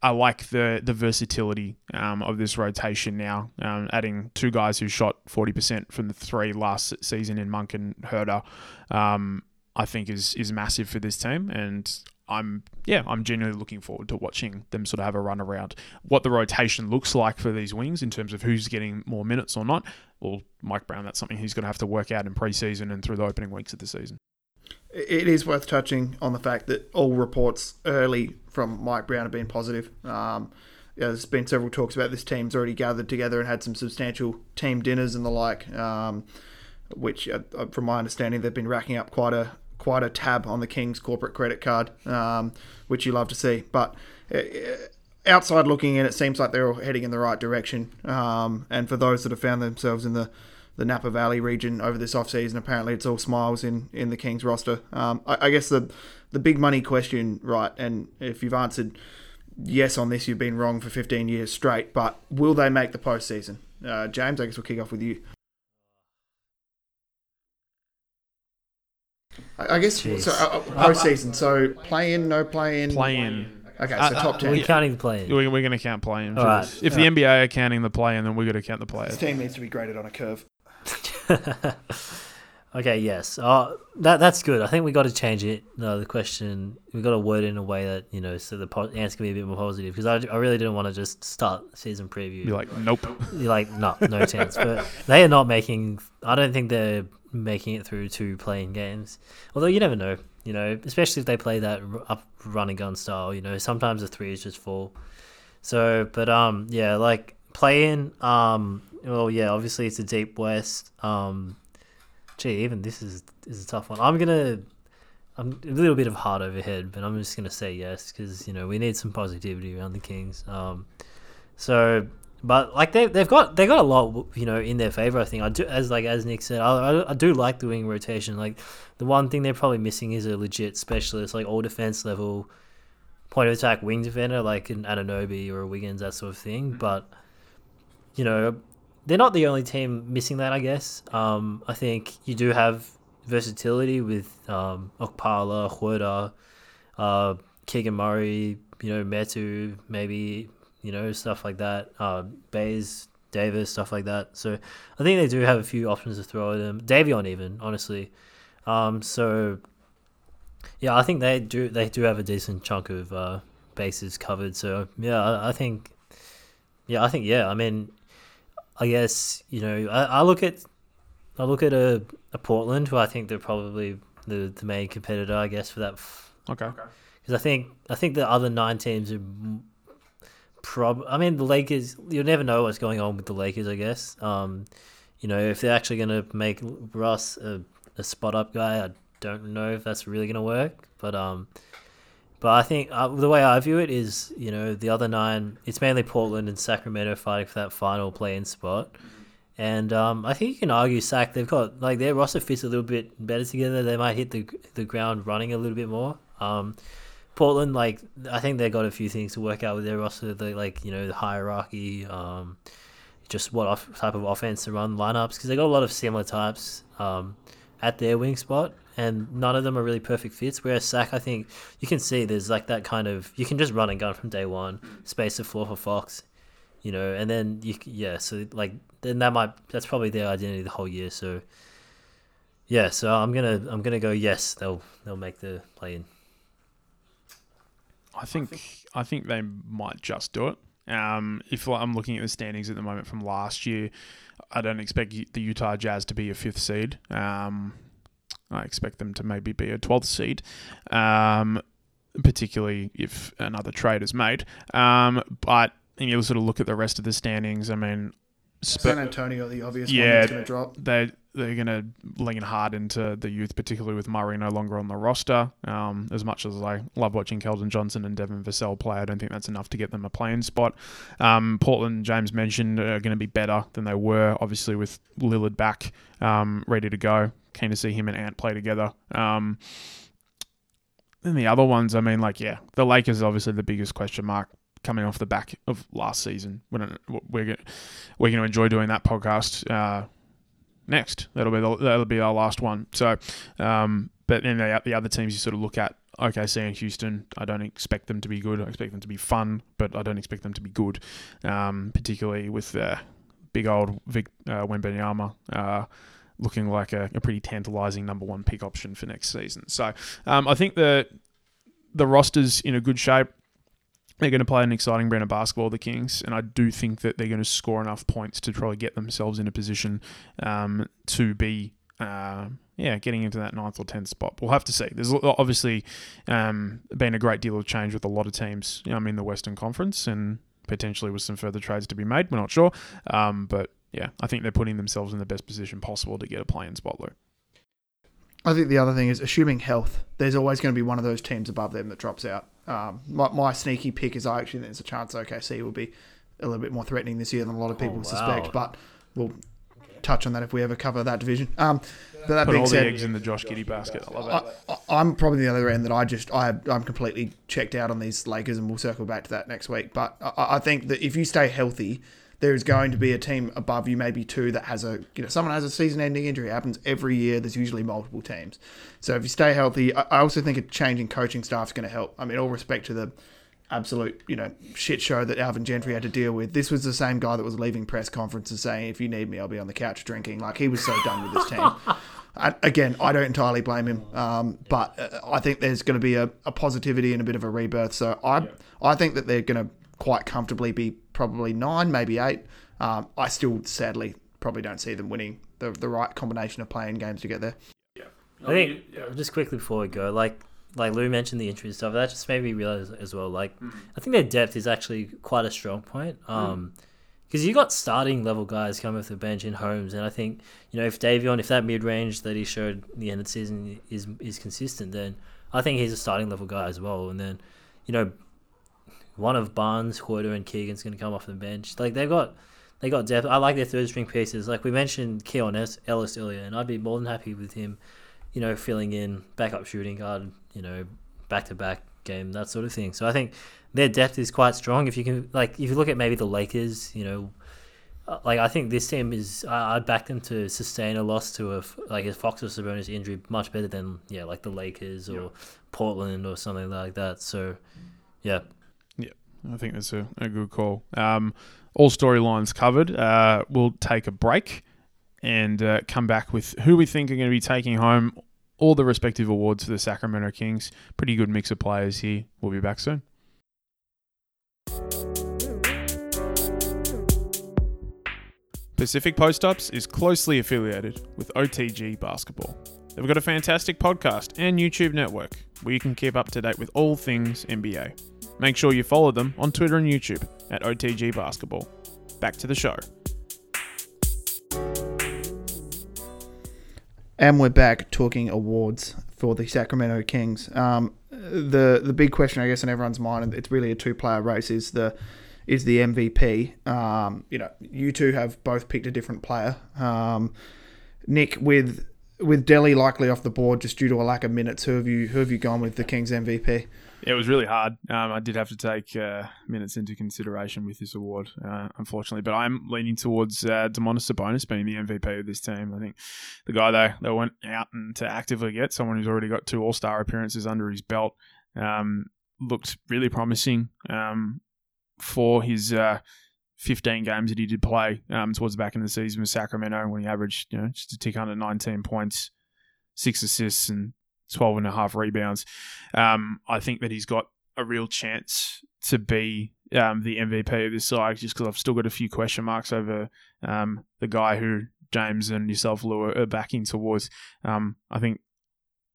I like the the versatility um, of this rotation now. Um, adding two guys who shot forty percent from the three last season in Monk and Huerter. Um, I think is is massive for this team, and I'm yeah, I'm genuinely looking forward to watching them sort of have a run around what the rotation looks like for these wings in terms of who's getting more minutes or not. Well, Mike Brown, that's something he's going to have to work out in preseason and through the opening weeks of the season. It is worth touching on the fact that all reports early from Mike Brown have been positive. Um, yeah, there's been several talks about this team's already gathered together and had some substantial team dinners and the like, um, which, uh, uh from my understanding, they've been racking up quite a quite a tab on the Kings corporate credit card, um, which you love to see. But uh, outside looking in, it seems like they're all heading in the right direction. Um, and for those that have found themselves in the the Napa Valley region over this offseason. Apparently, it's all smiles in, in the Kings roster. Um, I, I, guess the the big money question, right? And if you've answered yes on this, you've been wrong for 15 years straight. But will they make the postseason? Uh, James, I guess we'll kick off with you. I guess Jeez. so. Uh, uh, postseason. So play in, no play in. Play in. Okay, so uh, top ten. We're counting the play in. We're, we're going to count play in. Right. If the NBA are counting the play in, then we're going to count the players. This team needs to be graded on a curve. *laughs* okay, yes. Uh, that that's good. I think we got to change it. No, the question we got to word it in a way that you know, so the po- answer can be a bit more positive. Because I, I really didn't want to just start season preview. You're like, nope. You're like, no, no *laughs* chance. But they are not making. I don't think they're making it through to playing games. Although you never know. You know, especially if they play that up run and gun style. You know, sometimes the is just fall. So, but um, yeah, like play in um well, yeah, obviously it's a deep west. Um, gee, even this is is a tough one. I'm gonna, I'm a little bit of heart overhead, but I'm just gonna say yes because you know we need some positivity around the Kings. Um, so, but like they they've got they got a lot you know in their favor. I think I do as like as Nick said, I, I, I do like the wing rotation. Like the one thing they're probably missing is a legit specialist, like all defense level point of attack wing defender, like an Anunoby or a Wiggins, that sort of thing. But you know, they're not the only team missing that, I guess. Um, I think you do have versatility with um, Okpala, Huerter, uh, Keegan Murray, you know, Metu, maybe, you know, stuff like that. Uh, Bays, Davis, stuff like that. So I think they do have a few options to throw at them. Davion, even, honestly. Um, so yeah, I think they do they do have a decent chunk of uh, bases covered. So yeah, I, I think yeah, I think yeah. I mean, I guess you know I, I look at I look at a, a Portland who I think they're probably the, the main competitor I guess for that. F- okay. Because I think I think the other nine teams are prob. I mean the Lakers. You'll never know what's going on with the Lakers. I guess. Um, you know if they're actually going to make Russ a, a spot up guy, I don't know if that's really going to work. But um, but I think uh, the way I view it is, you know, the other nine, it's mainly Portland and Sacramento fighting for that final play-in spot. And um, I think you can argue Sac, they've got, like, their roster fits a little bit better together. They might hit the the ground running a little bit more. Um, Portland, like, I think they've got a few things to work out with their roster, the, like, you know, the hierarchy, um, just what off, type of offense to run lineups, because they got a lot of similar types um, at their wing spot and none of them are really perfect fits. Whereas Sac, I think you can see there's like that kind of you can just run and gun from day one, space the floor for Fox, you know, and then you yeah, so like then that might that's probably their identity the whole year. So yeah, so I'm gonna I'm gonna go yes, they'll they'll make the play in. I think I think they might just do it. Um, if I'm looking at the standings at the moment from last year, I don't expect the Utah Jazz to be a fifth seed. Um, I expect them to maybe be a 12th seed, um, particularly if another trade is made. Um, but you sort of look at the rest of the standings. I mean, San Antonio, the obvious yeah, one that's going to drop. They they're going to lean hard into the youth, particularly with Murray no longer on the roster. Um, as much as I love watching Keldon Johnson and Devin Vassell play, I don't think that's enough to get them a playing spot. Um, Portland, James mentioned, are going to be better than they were, obviously with Lillard back, um, ready to go keen to see him and Ant play together. Um, then the other ones, I mean, like yeah, the Lakers obviously the biggest question mark coming off the back of last season. We're we're we're going to enjoy doing that podcast uh, next. That'll be the, that'll be our last one. So, um, but then the, the other teams you sort of look at. OKC and Houston, I don't expect them to be good. I expect them to be fun, but I don't expect them to be good. Um, particularly with uh, big old Vic uh, Wembanyama. Uh, looking like a, a pretty tantalising number one pick option for next season. So um, I think the the roster's in a good shape. They're going to play an exciting brand of basketball, the Kings, and I do think that they're going to score enough points to try probably get themselves in a position um, to be, uh, yeah, getting into that ninth or tenth spot. We'll have to see. There's obviously um, been a great deal of change with a lot of teams um, in the Western Conference, and potentially with some further trades to be made. We're not sure, um, but yeah, I think they're putting themselves in the best position possible to get a playing spot, Lou. I think the other thing is assuming health. There's always going to be one of those teams above them that drops out. Um, my, my sneaky pick is I actually think there's a chance OKC will be a little bit more threatening this year than a lot of people Oh, wow. suspect, but we'll touch on that if we ever cover that division. Um, but that Put being all the eggs in the Josh Giddey basket. I love it. I, I'm probably the other end that I just I I'm completely checked out on these Lakers, and we'll circle back to that next week. But I, I think that if you stay healthy, there is going to be a team above you, maybe two, that has a you know someone has a season-ending injury. It happens every year. There's usually multiple teams. So if you stay healthy, I, also think a change in coaching staff is going to help. I mean, all respect to the absolute you know shit show that Alvin Gentry had to deal with. This was the same guy that was leaving press conferences saying, "If you need me, I'll be on the couch drinking." Like he was so done with this team. *laughs* I, again, I don't entirely blame him, um, but uh, I think there's going to be a, a positivity and a bit of a rebirth. So I I think that they're going to quite comfortably be probably nine, maybe eight. Um, I still sadly probably don't see them winning the the right combination of playing games to get there. I think just quickly before we go, like like Lou mentioned the injury stuff. That just made me realize as well. Like I think their depth is actually quite a strong point. Um, because you got starting level guys coming off the bench in Holmes, and I think you know if Davion, if that mid range that he showed at the end of the season is is consistent, then I think he's a starting level guy as well. And then you know one of Barnes, Huerter, and Keegan's going to come off the bench. Like they've got they got depth. I like their third string pieces. Like we mentioned Keon S- Ellis earlier, and I'd be more than happy with him, you know, filling in backup shooting guard, you know, back to back game, that sort of thing. So I think their depth is quite strong. If you can, like, if you look at maybe the Lakers, you know, uh, like I think this team is, I'd back them to sustain a loss to a like a Fox or Sabonis injury much better than yeah, like the Lakers or Portland or something like that. So yeah, I think that's a, a good call. Um, all storylines covered. Uh, we'll take a break and uh, come back with who we think are going to be taking home all the respective awards for the Sacramento Kings. Pretty good mix of players here. We'll be back soon. Pacific Post Ups is closely affiliated with OTG Basketball. They've got a fantastic podcast and YouTube network where you can keep up to date with all things NBA. Make sure you follow them on Twitter and YouTube at OTG Basketball. Back to the show. And we're back talking awards for the Sacramento Kings. Um, the the big question, I guess, in everyone's mind, and it's really a two player race, is the is the MVP. Um, you know, you two have both picked a different player. Um, Nick, with with Delly likely off the board just due to a lack of minutes, who have you who have you gone with the Kings MVP? It was really hard. Um, I did have to take uh, minutes into consideration with this award, uh, unfortunately. But I'm leaning towards uh, Domantas Sabonis being the MVP of this team. I think the guy they, they went out and to actively get someone who's already got two All Star appearances under his belt um, looked really promising um, for his uh, 15 games that he did play um, towards the back end of the season with Sacramento when he averaged you know just a tick under 19 points, six assists, and 12 and a half rebounds. Um, I think that he's got a real chance to be um, the MVP of this side just because I've still got a few question marks over um, the guy who James and yourself, Lou, are backing towards. Um, I think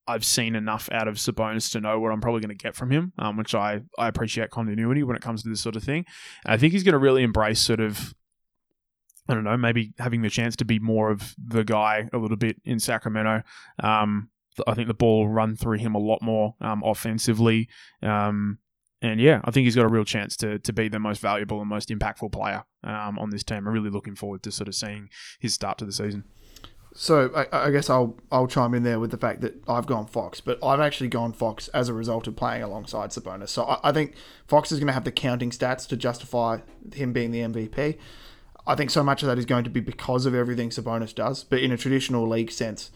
I've seen enough out of Sabonis to know what I'm probably going to get from him, um, which I, I appreciate continuity when it comes to this sort of thing. And I think he's going to really embrace sort of I don't know, maybe having the chance to be more of the guy a little bit in Sacramento. Um, I think the ball will run through him a lot more um, offensively. Um, and yeah, I think he's got a real chance to to be the most valuable and most impactful player um, on this team. I'm really looking forward to sort of seeing his start to the season. So I, I guess I'll I'll chime in there with the fact that I've gone Fox, but I've actually gone Fox as a result of playing alongside Sabonis. So I, I think Fox is going to have the counting stats to justify him being the MVP. I think so much of that is going to be because of everything Sabonis does. But in a traditional league sense,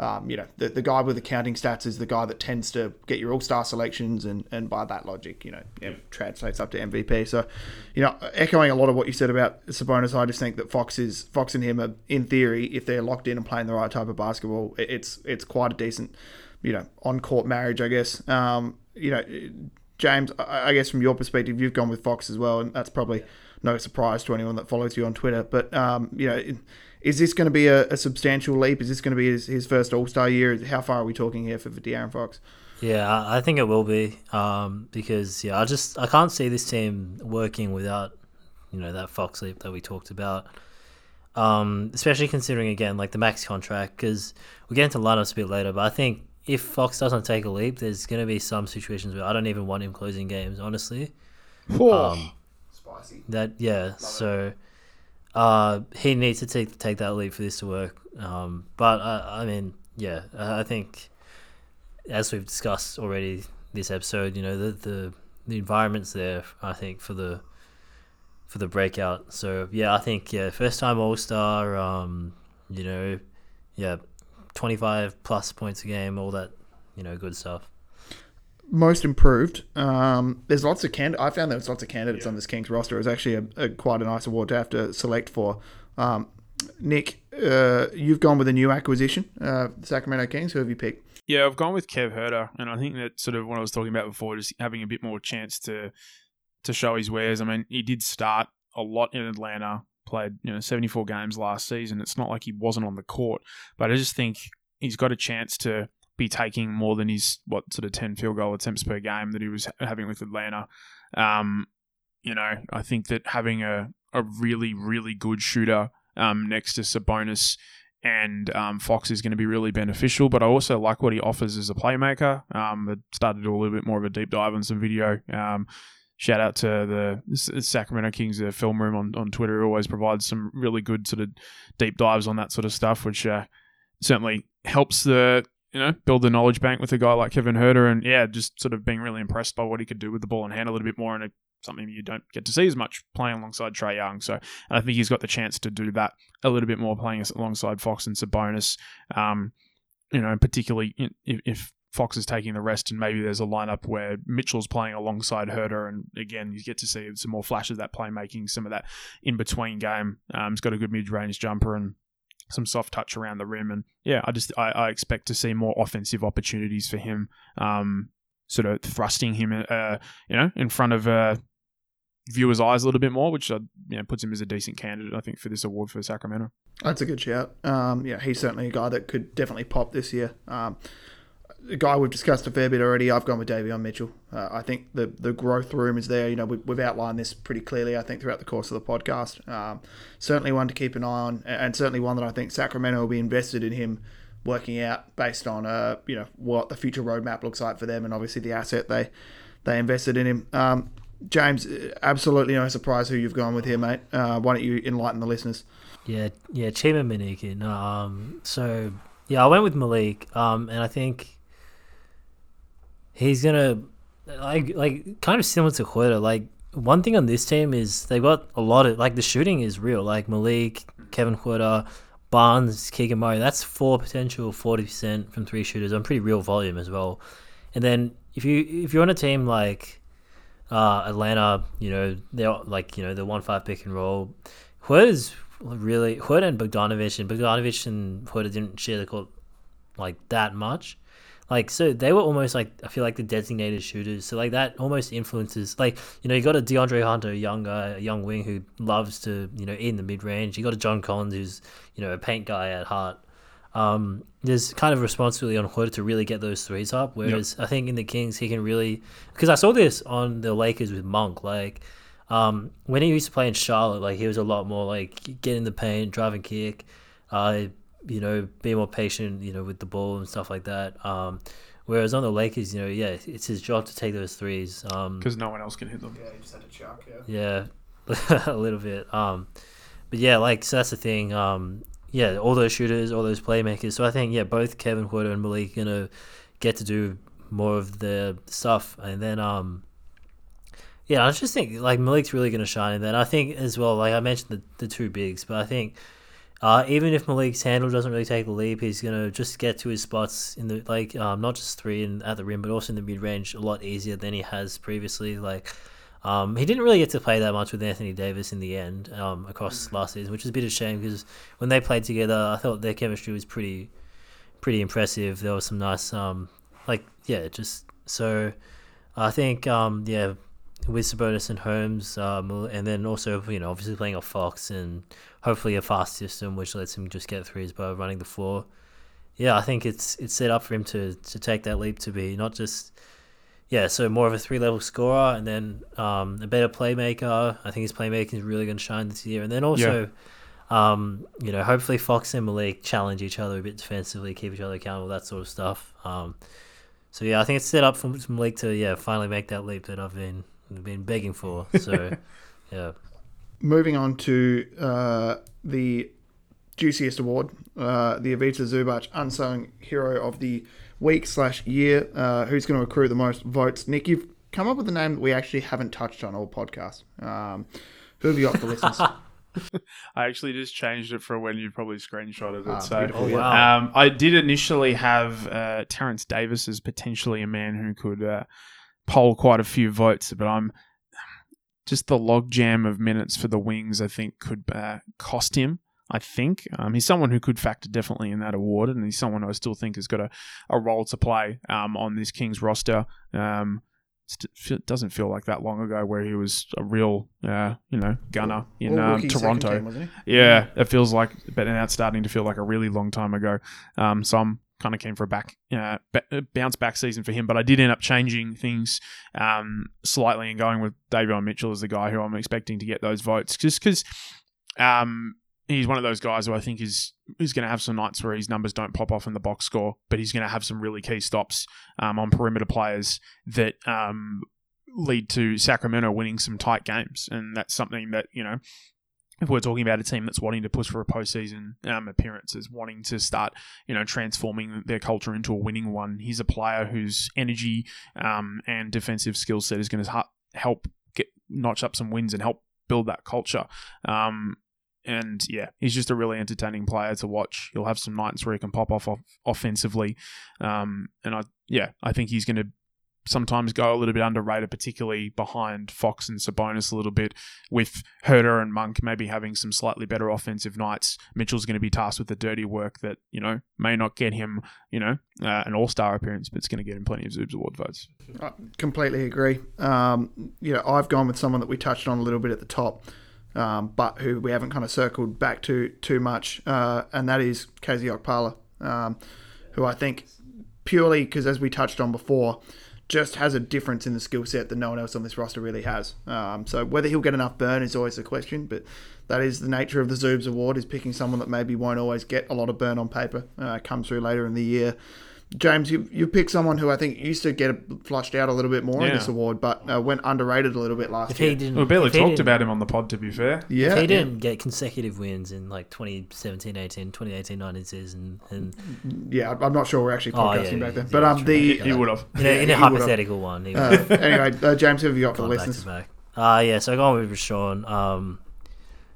um, you know, the, the guy with the counting stats is the guy that tends to get your all star selections, and, and by that logic, you know, yeah, translates up to MVP. So, you know, echoing a lot of what you said about Sabonis, I just think that Fox is Fox and him are, in theory, if they're locked in and playing the right type of basketball, it's it's quite a decent, you know, on court marriage, I guess. Um, you know, James, I guess from your perspective, you've gone with Fox as well, and that's probably no surprise to anyone that follows you on Twitter. But um, you know is this going to be a, a substantial leap? Is this going to be his, his first All Star year? How far are we talking here for, for De'Aaron Fox? Yeah, I think it will be um, because yeah, I just I can't see this team working without you know that Fox leap that we talked about. Um, especially considering again like the max contract because we'll get into lineups a bit later, but I think if Fox doesn't take a leap, there's going to be some situations where I don't even want him closing games, honestly. Um, Spicy. That yeah, Love so. It uh, he needs to take take that leap for this to work. Um, but I, I mean, yeah, I think as we've discussed already this episode, you know, the the the environment's there. I think for the for the breakout. So yeah, I think yeah, first time All Star. Um, you know, yeah, twenty five plus points a game, all that, you know, good stuff most improved. Um, there's lots of can. I found there was lots of candidates yeah. on this Kings roster. It was actually a, a, quite a nice award to have to select for. Um, Nick, uh, you've gone with a new acquisition, uh, Sacramento Kings. Who have you picked? Yeah, I've gone with Kev Huerter, and I think that sort of what I was talking about before, just having a bit more chance to to show his wares. I mean, he did start a lot in Atlanta, played you know 74 games last season. It's not like he wasn't on the court, but I just think he's got a chance to be taking more than his what sort of ten field goal attempts per game that he was having with Atlanta. Um, you know, I think that having a a really really good shooter um, next to Sabonis and um, Fox is going to be really beneficial. But I also like what he offers as a playmaker. Um, I started to do a little bit more of a deep dive on some video. Um, shout out to the Sacramento Kings film room on, on Twitter. Always provides some really good sort of deep dives on that sort of stuff, which uh, certainly helps the you know, build the knowledge bank with a guy like Kevin Huerter, and yeah, just sort of being really impressed by what he could do with the ball and handle it a bit more, and something you don't get to see as much playing alongside Trae Young. So I think he's got the chance to do that a little bit more playing alongside Fox and Sabonis. Um, you know, particularly if, if Fox is taking the rest, and maybe there's a lineup where Mitchell's playing alongside Huerter, and again, you get to see some more flashes of that playmaking, some of that in between game. Um, he's got a good mid range jumper, and some soft touch around the rim, and yeah, I just I, I expect to see more offensive opportunities for him, um, sort of thrusting him, uh, you know, in front of uh, viewers' eyes a little bit more, which uh, you know, puts him as a decent candidate, I think, for this award for Sacramento. That's a good shout. Um, yeah, he's certainly a guy that could definitely pop this year. Um, a guy we've discussed a fair bit already. I've gone with Davion Mitchell. Uh, I think the the growth room is there. You know, we, have outlined this pretty clearly. I think throughout the course of the podcast. Um, certainly one to keep an eye on, and certainly one that I think Sacramento will be invested in him working out based on uh you know what the future roadmap looks like for them, and obviously the asset they they invested in him. Um, James, absolutely no surprise who you've gone with here, mate. Uh, why don't you enlighten the listeners? Yeah, yeah, Chima Moneke. Um, so yeah, I went with Malik, um, and I think he's gonna like like kind of similar to Huerter. Like one thing on this team is they've got a lot of like the shooting is real. Like Malik, Kevin Huerter, Barnes, Keegan Murray. That's four potential forty percent from three shooters on pretty real volume as well. And then if you if you're on a team like uh, Atlanta, you know they're like you know the one five pick and roll. Huerter's really Huerter and Bogdanovic and Bogdanovic and Huerter didn't share the court like that much. Like so, they were almost like I feel like the designated shooters. So like that almost influences like you know you got a DeAndre Hunter, a young guy, a young wing who loves to you know in the mid range. You got a John Collins who's you know a paint guy at heart. Um, there's kind of responsibility on Huerter to really get those threes up. Whereas yep. I think in the Kings he can really because I saw this on the Lakers with Monk like. Um, when he used to play in Charlotte, like he was a lot more like get in the paint, drive and kick. Uh, you know, be more patient, you know, with the ball and stuff like that. Um, whereas on the Lakers, you know, yeah, it's his job to take those threes. Because um, no one else can hit them. Yeah, he just had to chuck. Yeah. Yeah, *laughs* a little bit. Um, but yeah, like so that's the thing. Um, yeah, all those shooters, all those playmakers. So I think yeah, both Kevin Huerter and Malik gonna get to do more of the stuff, and then um, yeah, I just think like Malik's really gonna shine, in that. I think as well, like I mentioned the the two bigs, but I think uh, even if Malik's handle doesn't really take the leap, he's gonna just get to his spots in the like um, not just three and at the rim, but also in the mid range a lot easier than he has previously. Like um, he didn't really get to play that much with Anthony Davis in the end um, across last season, which is a bit of a shame because when they played together, I thought their chemistry was pretty pretty impressive. There was some nice um, like yeah, just so I think um, yeah with Sabonis and Holmes, um, and then also you know obviously playing a Fox and hopefully a fast system which lets him just get threes by running the floor. Yeah, I think it's it's set up for him to to take that leap to be not just yeah, so more of a three level scorer and then um, a better playmaker. I think his playmaking is really going to shine this year, and then also. Um, you know, hopefully Fox and Malik challenge each other a bit defensively, keep each other accountable, that sort of stuff. Um, so yeah, I think it's set up for Malik to yeah finally make that leap that I've been been begging for. So *laughs* yeah. Moving on to uh, the juiciest award, uh, the Ivica Zubac Unsung Hero of the Week slash Year. Uh, who's going to accrue the most votes? Nick, you've come up with a name that we actually haven't touched on all podcast. Um, who have you got for listeners? *laughs* I actually just changed it for when you probably screenshotted it. Ah, so Oh, wow. um, I did initially have uh, Terrence Davis as potentially a man who could uh, poll quite a few votes, but I'm just the logjam of minutes for the wings. I think could uh, cost him. I think um, he's someone who could factor definitely in that award, and he's someone who I still think has got a, a role to play um, on this Kings roster. Um, it doesn't feel like that long ago where he was a real, uh, you know, gunner in um, Toronto. team? Yeah, it feels like, but now it's starting to feel like a really long time ago. Um, so I'm kind of came for a back, uh, bounce back season for him. But I did end up changing things um, slightly and going with Davion Mitchell as the guy who I'm expecting to get those votes, just because um, he's one of those guys who I think is is going to have some nights where his numbers don't pop off in the box score, but he's going to have some really key stops um, on perimeter players that um, lead to Sacramento winning some tight games, and that's something that you know if we're talking about a team that's wanting to push for a postseason um, appearance, is wanting to start, you know, transforming their culture into a winning one, he's a player whose energy um, and defensive skill set is going to help get notch up some wins and help build that culture. Um, and yeah, he's just a really entertaining player to watch. He'll have some nights where he can pop off, off offensively, um, and I yeah, I think he's going to sometimes go a little bit underrated, particularly behind Fox and Sabonis a little bit. With Huerter and Monk maybe having some slightly better offensive nights, Mitchell's going to be tasked with the dirty work that you know may not get him, you know, uh, an All Star appearance, but it's going to get him plenty of Zoobs Award votes. I completely agree. Um, you know, I've gone with someone that we touched on a little bit at the top, um, but who we haven't kind of circled back to too much, uh, and that is KZ Okpala, um, who I think purely because, as we touched on before, just has a difference in the skill set that no one else on this roster really has. Um, so whether he'll get enough burn is always a question, but that is the nature of the Zoobs Award is picking someone that maybe won't always get a lot of burn on paper, uh, through later in the year. James, you you picked someone who I think used to get flushed out a little bit more in this award, but uh, went underrated a little bit last If year. he didn't, We barely if he talked didn't- about him on the pod, to be fair. yeah, If he didn't get consecutive wins in like 2017 18, 2018 19 season, and Yeah, I'm not sure we're actually Oh, yeah, podcasting back then. yeah, But um, the He would have. in a, in a he hypothetical one, he uh, anyway, uh, James, who have you got for the gone back listeners? to back. Uh, yeah, so going with Richaun. Um,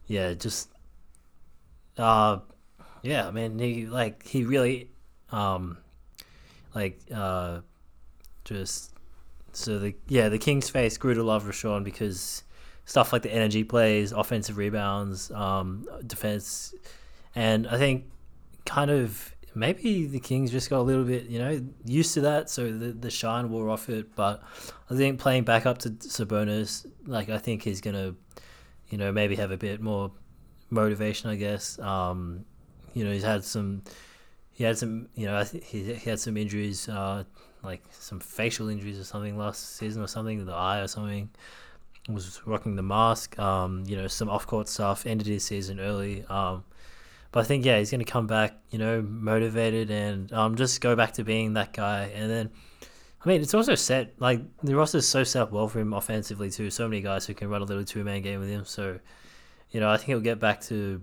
yeah, just uh, yeah, I mean, he like he really um, like uh, just so the yeah the Kings face grew to love Richaun because stuff like the energy plays, offensive rebounds, um, defense, and I think kind of maybe the Kings just got a little bit you know used to that, so the the shine wore off it. But I think playing back up to Sabonis, like I think he's gonna, you know, maybe have a bit more motivation. I guess. Um, you know, he's had some. He had some, you know, he, he had some injuries, uh, like some facial injuries or something last season or something, the eye or something. Was rocking the mask, um, you know, some off court stuff. Ended his season early, um, but I think yeah, he's going to come back, you know, motivated and um, just go back to being that guy. And then, I mean, it's also set like the roster's so set up well for him offensively too. So many guys who can run a little two man game with him. So, you know, I think he'll get back to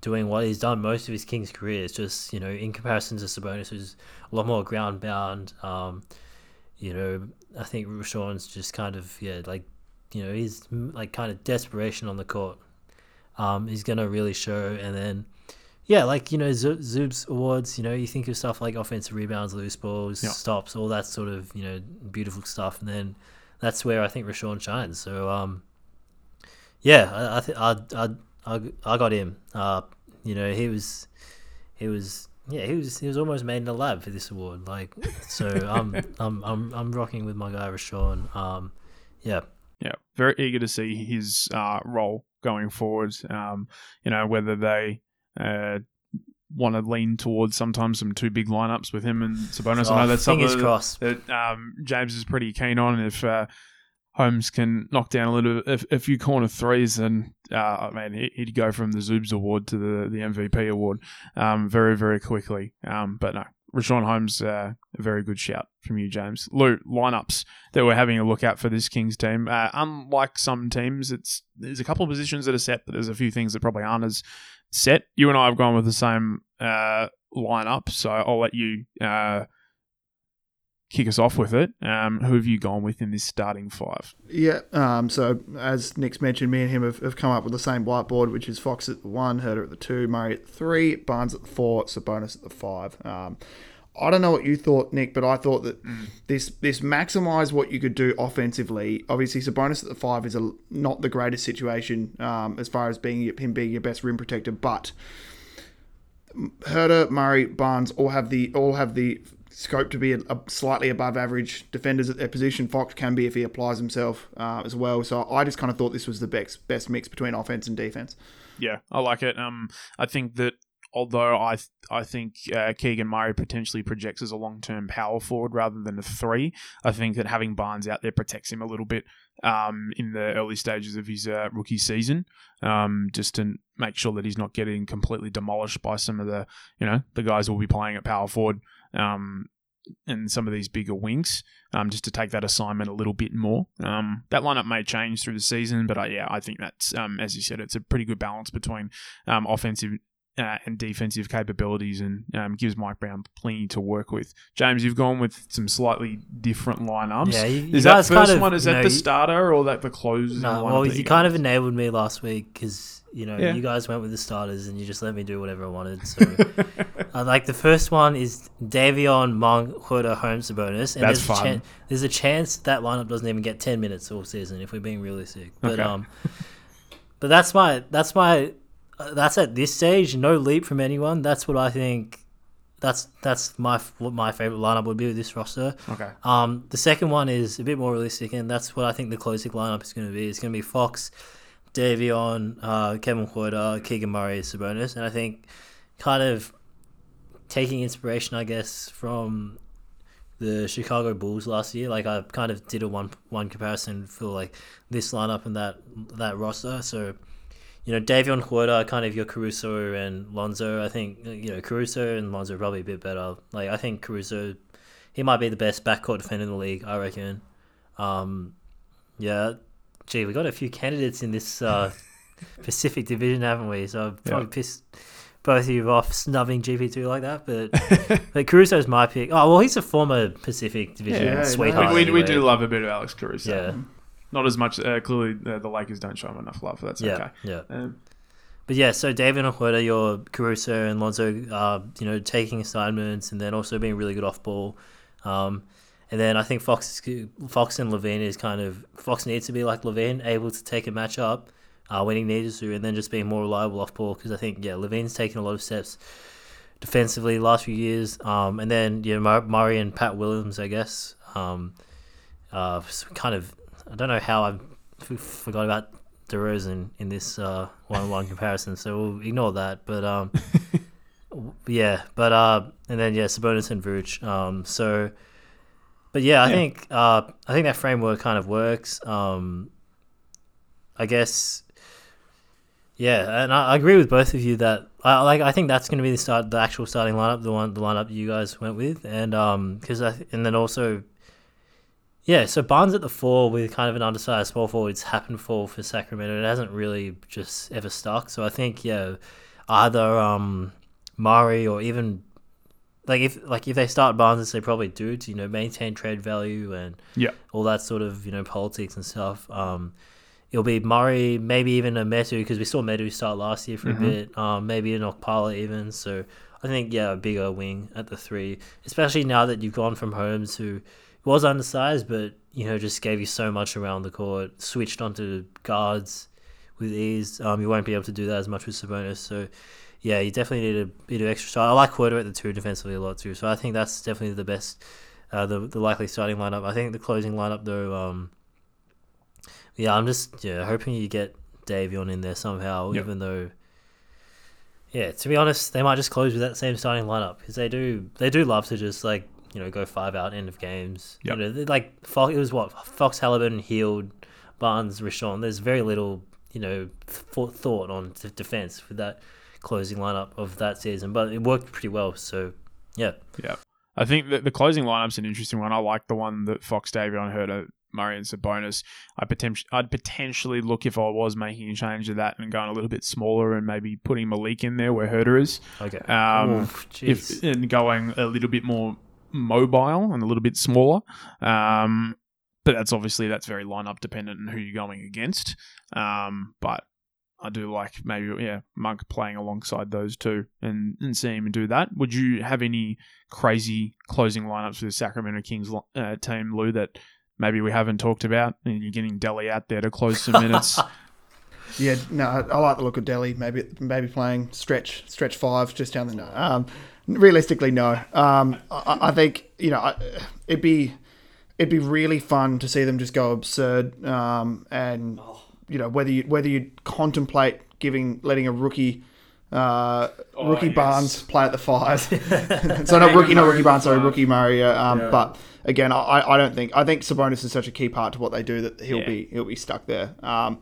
doing what he's done most of his Kings career. It's just you know, in comparison to Sabonis, who's a lot more ground bound. Um, you know, I think Richaun's just kind of yeah, like you know, he's mm, like kind of desperation on the court. um, is going to really show. And then, yeah, like, you know, Z- Zoob's awards, you know, you think of stuff like offensive rebounds, loose balls, Yeah. stops, all that sort of, you know, beautiful stuff. And then that's where I think Richaun shines. So, um, yeah, I, I, th- I, I, I, I got him. Uh, you know, he was, he was, yeah, he was, he was almost made in the lab for this award. Like, so *laughs* I'm, I'm, I'm, I'm rocking with my guy Richaun. Um, yeah, Yeah, very eager to see his uh, role going forward. Um, you know, whether they uh, want to lean towards sometimes some two big lineups with him and Sabonis. I know Oh, that's something crossed. that um, James is pretty keen on. If uh, Holmes can knock down a little, a, a few corner threes, and uh, man, he- he'd go from the Zoobs award to the the MVP award um, very very quickly. Um, but no, Richaun Holmes, uh, a very good shout from you, James. Lou, lineups that we're having a look at for this Kings team. Uh, unlike some teams, it's there's a couple of positions that are set, but there's a few things that probably aren't as set. You and I have gone with the same uh, lineup, so I'll let you uh, kick us off with it. Um, who have you gone with in this starting five? Yeah. Um, so as Nick's mentioned, me and him have, have come up with the same whiteboard, which is Fox at the one, Huerter at the two, Murray at the three, Barnes at the four, Sabonis at the five. Um, I don't know what you thought, Nick, but I thought that this this maximised what you could do offensively. Obviously, Sabonis at the five is a, not the greatest situation um, as far as being him being your best rim protector, but Huerter, Murray, Barnes all have the all have the scope to be a, a slightly above average defenders at their position. Fox can be if he applies himself uh, as well. So I just kind of thought this was the best best mix between offense and defense. Yeah, I like it. Um, I think that although I th- I think uh, Keegan Murray potentially projects as a long term power forward rather than a three, I think that having Barnes out there protects him a little bit um, in the early stages of his uh, rookie season, um, just to make sure that he's not getting completely demolished by some of the you know the guys who will be playing at power forward. Um, and some of these bigger wings, um, just to take that assignment a little bit more. Um, that lineup may change through the season, but I, yeah, I think that's um, as you said, it's a pretty good balance between um, offensive uh, and defensive capabilities, and um, gives Mike Brown plenty to work with. James, you've gone with some slightly different lineups. Yeah, you, you is that first kind of, one? Is that know, the starter or that the close? No, well, you kind of enabled me last week because you know Yeah. you guys went with the starters and you just let me do whatever I wanted. So, *laughs* uh, like the first one is Davion, Monk, Huerter, Holmes, Sabonis, and That's there's fun. A chan- there's a chance that lineup doesn't even get ten minutes all season if we're being realistic. But Okay. um, but that's my that's my that's at this stage no leap from anyone. That's what I think. That's that's my what my favorite lineup would be with this roster. okay. Um, the second one is a bit more realistic, and that's what I think the closing lineup is going to be. It's going to be Fox, Davion, uh, Kevin Huerter, Keegan Murray, Sabonis, and I think kind of taking inspiration, I guess, from the Chicago Bulls last year. Like I kind of did a one one comparison for like this lineup and that that roster. So you know, Davion Huerter, kind of your Caruso and Lonzo. I think you know Caruso and Lonzo are probably a bit better. Like I think Caruso, he might be the best backcourt defender in the league. I reckon. Um, yeah, gee, we got a few candidates in this uh, *laughs* Pacific Division, haven't we? So I've probably Yeah. pissed both of you off snubbing GP two like that, but *laughs* but Caruso's my pick. Oh well, he's a former Pacific Division Yeah, sweetheart. we, we, we do love a bit of Alex Caruso. Yeah. Not as much. Uh, clearly, uh, the Lakers don't show him enough love. That's Yeah, okay. yeah. Um, But yeah, so David and Huerter, your Caruso and Lonzo, uh, you know, taking assignments and then also being really good off ball. Um, and then I think Fox, Fox and LaVine is kind of Fox needs to be like LaVine, able to take a match up uh, when he needs to, and then just being more reliable off ball. Because I think yeah, LaVine's taken a lot of steps defensively the last few years. Um, and then you know Murray and Pat Williams, I guess. Um, uh, kind of, I don't know how I f- forgot about DeRozan in this uh, one-on-one comparison, so we'll ignore that. But um, *laughs* yeah, but uh, and then yeah, Sabonis and Vooch. Um, so, but yeah, I Yeah. think uh, I think that framework kind of works. Um, I guess. Yeah, and I, I agree with both of you that I like. I think that's going to be the start, the actual starting lineup, the one, the lineup you guys went with, and um, because I th- and then also, yeah. So Barnes at the four with kind of an undersized small forward, it's happened for for Sacramento. It hasn't really just ever stuck. So I think yeah, either um, Murray or even like if like if they start Barnes, they probably do to you know maintain trade value and Yeah. all that sort of you know politics and stuff. Um, it'll be Murray, maybe even a Metu because we saw Metu start last year for Mhm. a bit. Um, maybe an Okpala even. So I think yeah, a bigger wing at the three, especially now that you've gone from Holmes who was undersized, but you know just gave you so much around the court. Switched onto guards with ease. Um, you won't be able to do that as much with Sabonis. So yeah, you definitely need a bit of extra shot. I like Huerter at the two defensively a lot too. So I think that's definitely the best, uh, the the likely starting lineup. I think the closing lineup though. Um, yeah, I'm just yeah hoping you get Davion in there somehow, Yep. even though. Yeah, to be honest, they might just close with that same starting lineup because they do they do love to just like you know go five out end of games. Yep. You know, like Fox, it was what Fox, Halliburton, Hield, Barnes, Richaun. There's very little you know th- thought on d- defense for that closing lineup of that season, but it worked pretty well. So yeah, yeah. I think that the closing lineup's an interesting one. I like the one that Fox Davion Huerter, Murray, and Sabonis. I potentially, I'd potentially look if I was making a change to that and going a little bit smaller and maybe putting Malik in there where Huerter is. okay. Um, if and going a little bit more mobile and a little bit smaller. Um, but that's obviously that's very lineup dependent and who you're going against. Um, but I do like maybe yeah Monk playing alongside those two and and seeing him do that. Would you have any crazy closing lineups for the Sacramento Kings uh, team, Lou? That maybe we haven't talked about, and you're getting Delly out there to close some minutes. *laughs* Yeah, no, I I like the look of Delly. Maybe maybe playing stretch stretch five just down the no. Um, realistically, no. Um, I, I think you know I, it'd be it'd be really fun to see them just go absurd. Um, and you know whether you whether you contemplate giving letting a rookie. Uh, Oh, rookie yes. Barnes play at the five. *laughs* *laughs* so not rookie, not rookie Barnes, sorry, rookie Murray. uh, Um, Yeah. But again, I, I don't think I think Sabonis is such a key part to what they do that he'll Yeah. be he'll be stuck there. Um,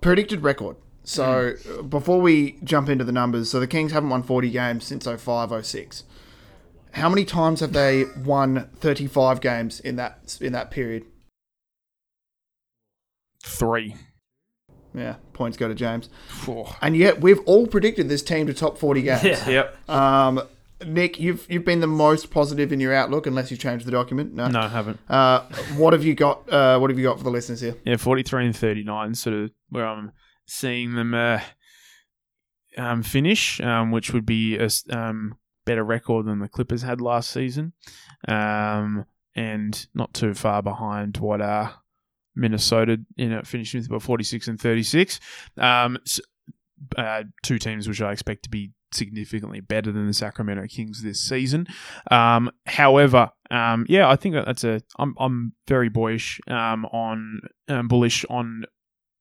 predicted record. So uh, before we jump into the numbers, so the Kings haven't won 40 games since 05, 06. How many times have they won 35 games in that in that period? Three. Yeah, points go to James. Four. And yet we've all predicted this team to top 40 games. Yeah. Yep. Um, Nick, you've you've been the most positive in your outlook, unless you've changed the document. No. No, I haven't. Uh, what have you got? Uh, what have you got for the listeners here? Yeah, 43 and 39, sort of where I'm seeing them uh, um, finish, um, which would be a um, better record than the Clippers had last season, um, and not too far behind what uh, Minnesota you know finished with about 46 and 36. Um, s- uh, two teams which I expect to be significantly better than the Sacramento Kings this season. Um, however, um, yeah, I think that that's a. I'm I'm very boyish um, on bullish on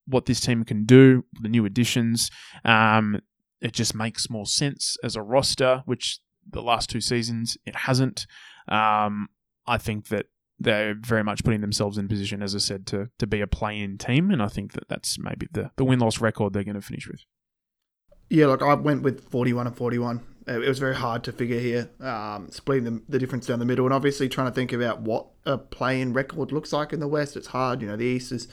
what this team can do, the new additions. Um, it just makes more sense as a roster, which the last two seasons it hasn't. Um, I think that they're very much putting themselves in position, as I said, to to be a play-in team, and I think that that's maybe the the win loss record they're going to finish with. Yeah, look, I went with 41 and 41. Uh, It was very hard to figure here, um, splitting the, the difference down the middle, and obviously trying to think about what a play-in record looks like in the West. It's hard, you know. The East has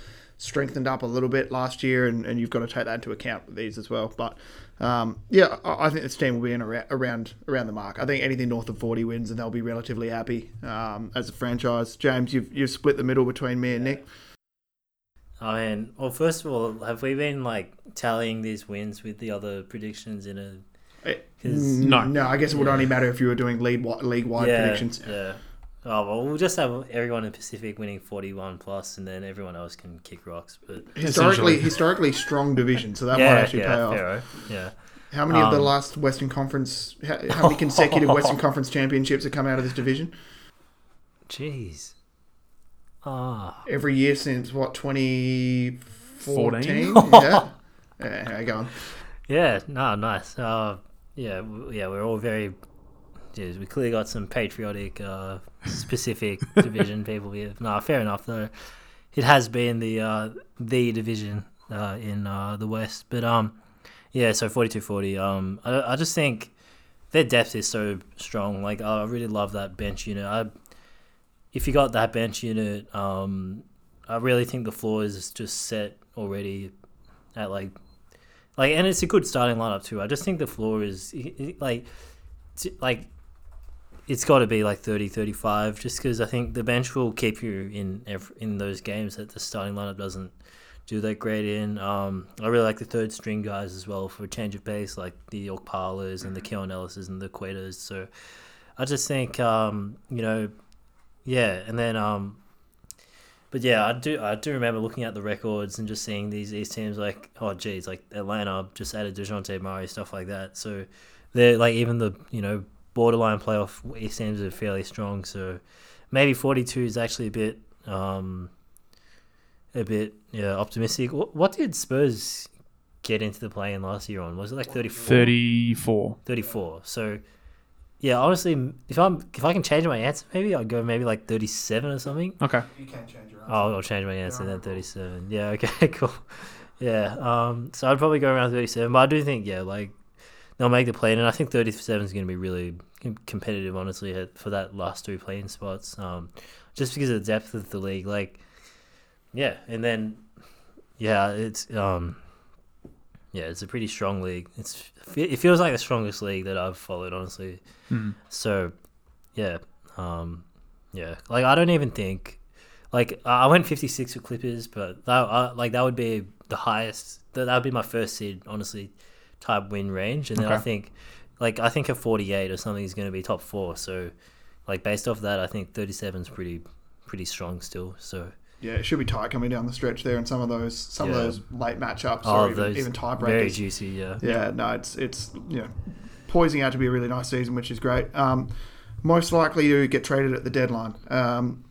strengthened up a little bit last year, and, and you've got to take that into account with these as well. But um, yeah, I, I think this team will be in around, around around the mark. I think anything north of 40 wins, and they'll be relatively happy um, as a franchise. James, you've you've split the middle between me and Nick. I mean, well, first of all, have we been like tallying these wins with the other predictions in a? Eh, 'Cause- No. no, I guess it would Yeah. only matter if you were doing league league wide yeah, predictions. Yeah. Oh well, we'll just have everyone in Pacific winning forty-one plus, and then everyone else can kick rocks. But *laughs* Historically, historically strong division, so that yeah, might actually yeah, pay off. Pharaoh, yeah. How many of the Um, last Western Conference, how, how many consecutive *laughs* Western Conference championships have come out of this division? Jeez. Ah. Every year since what 2014? *laughs* yeah. Yeah, how you going? Yeah. No. Nice. Uh. Yeah. Yeah. We're all very. Jeez, we clearly got some patriotic, uh, specific *laughs* division people here. No, fair enough though. It has been the uh, the division uh, in uh, the West, but um, yeah. So 42-40. Um, I, I just think their depth is so strong. Like I really love that bench unit. I, if you got that bench unit, um, I really think the floor is just set already at like, like, and it's a good starting lineup too. I just think the floor is like, like, it's got to be like 30, 35, just because I think the bench will keep you in ev- in those games that the starting lineup doesn't do that great in. Um, I really like the third string guys as well for a change of pace, like the Okpalas and the Keon Ellises and the Quetas. So I just think, um, you know, yeah, and then, um, but yeah, I do I do remember looking at the records and just seeing these these teams like, oh geez, like Atlanta just added Dejounte Murray stuff like that. So they're like even the you know borderline playoff East teams are fairly strong. So maybe forty two is actually a bit. Um, a bit yeah optimistic. What, what did Spurs get into the play in last year on? Was it like 34? 34. 34. So yeah, honestly, if I'm if I can change my answer, maybe I'll go maybe like 37 or something. Okay. You can change your Oh, I'll change my answer then 37. Yeah, okay, *laughs* cool. Yeah, um, so I'd probably go around 37, but I do think yeah, like they'll make the play, and I think 37 is going to be really competitive, honestly, for that last two playing spots. Um, just because of the depth of the league, like yeah, and then yeah, it's um, yeah, it's a pretty strong league. It's it feels like the strongest league that I've followed, honestly. Mm. So, yeah, um, yeah. Like I don't even think, like I went fifty six with Clippers, but that uh, like that would be the highest. That that would be my first seed, honestly, type win range, and then I think, like I think a forty eight or something is going to be top four. So, like based off that, I think thirty seven is pretty pretty strong still. So Yeah, it should be tight coming down the stretch there, and some of those some Yeah. of those late matchups oh, or even, even very juicy. Yeah. Yeah, no, it's it's you know poising out to be a really nice season, which is great. Um, most likely to get traded at the deadline. Um,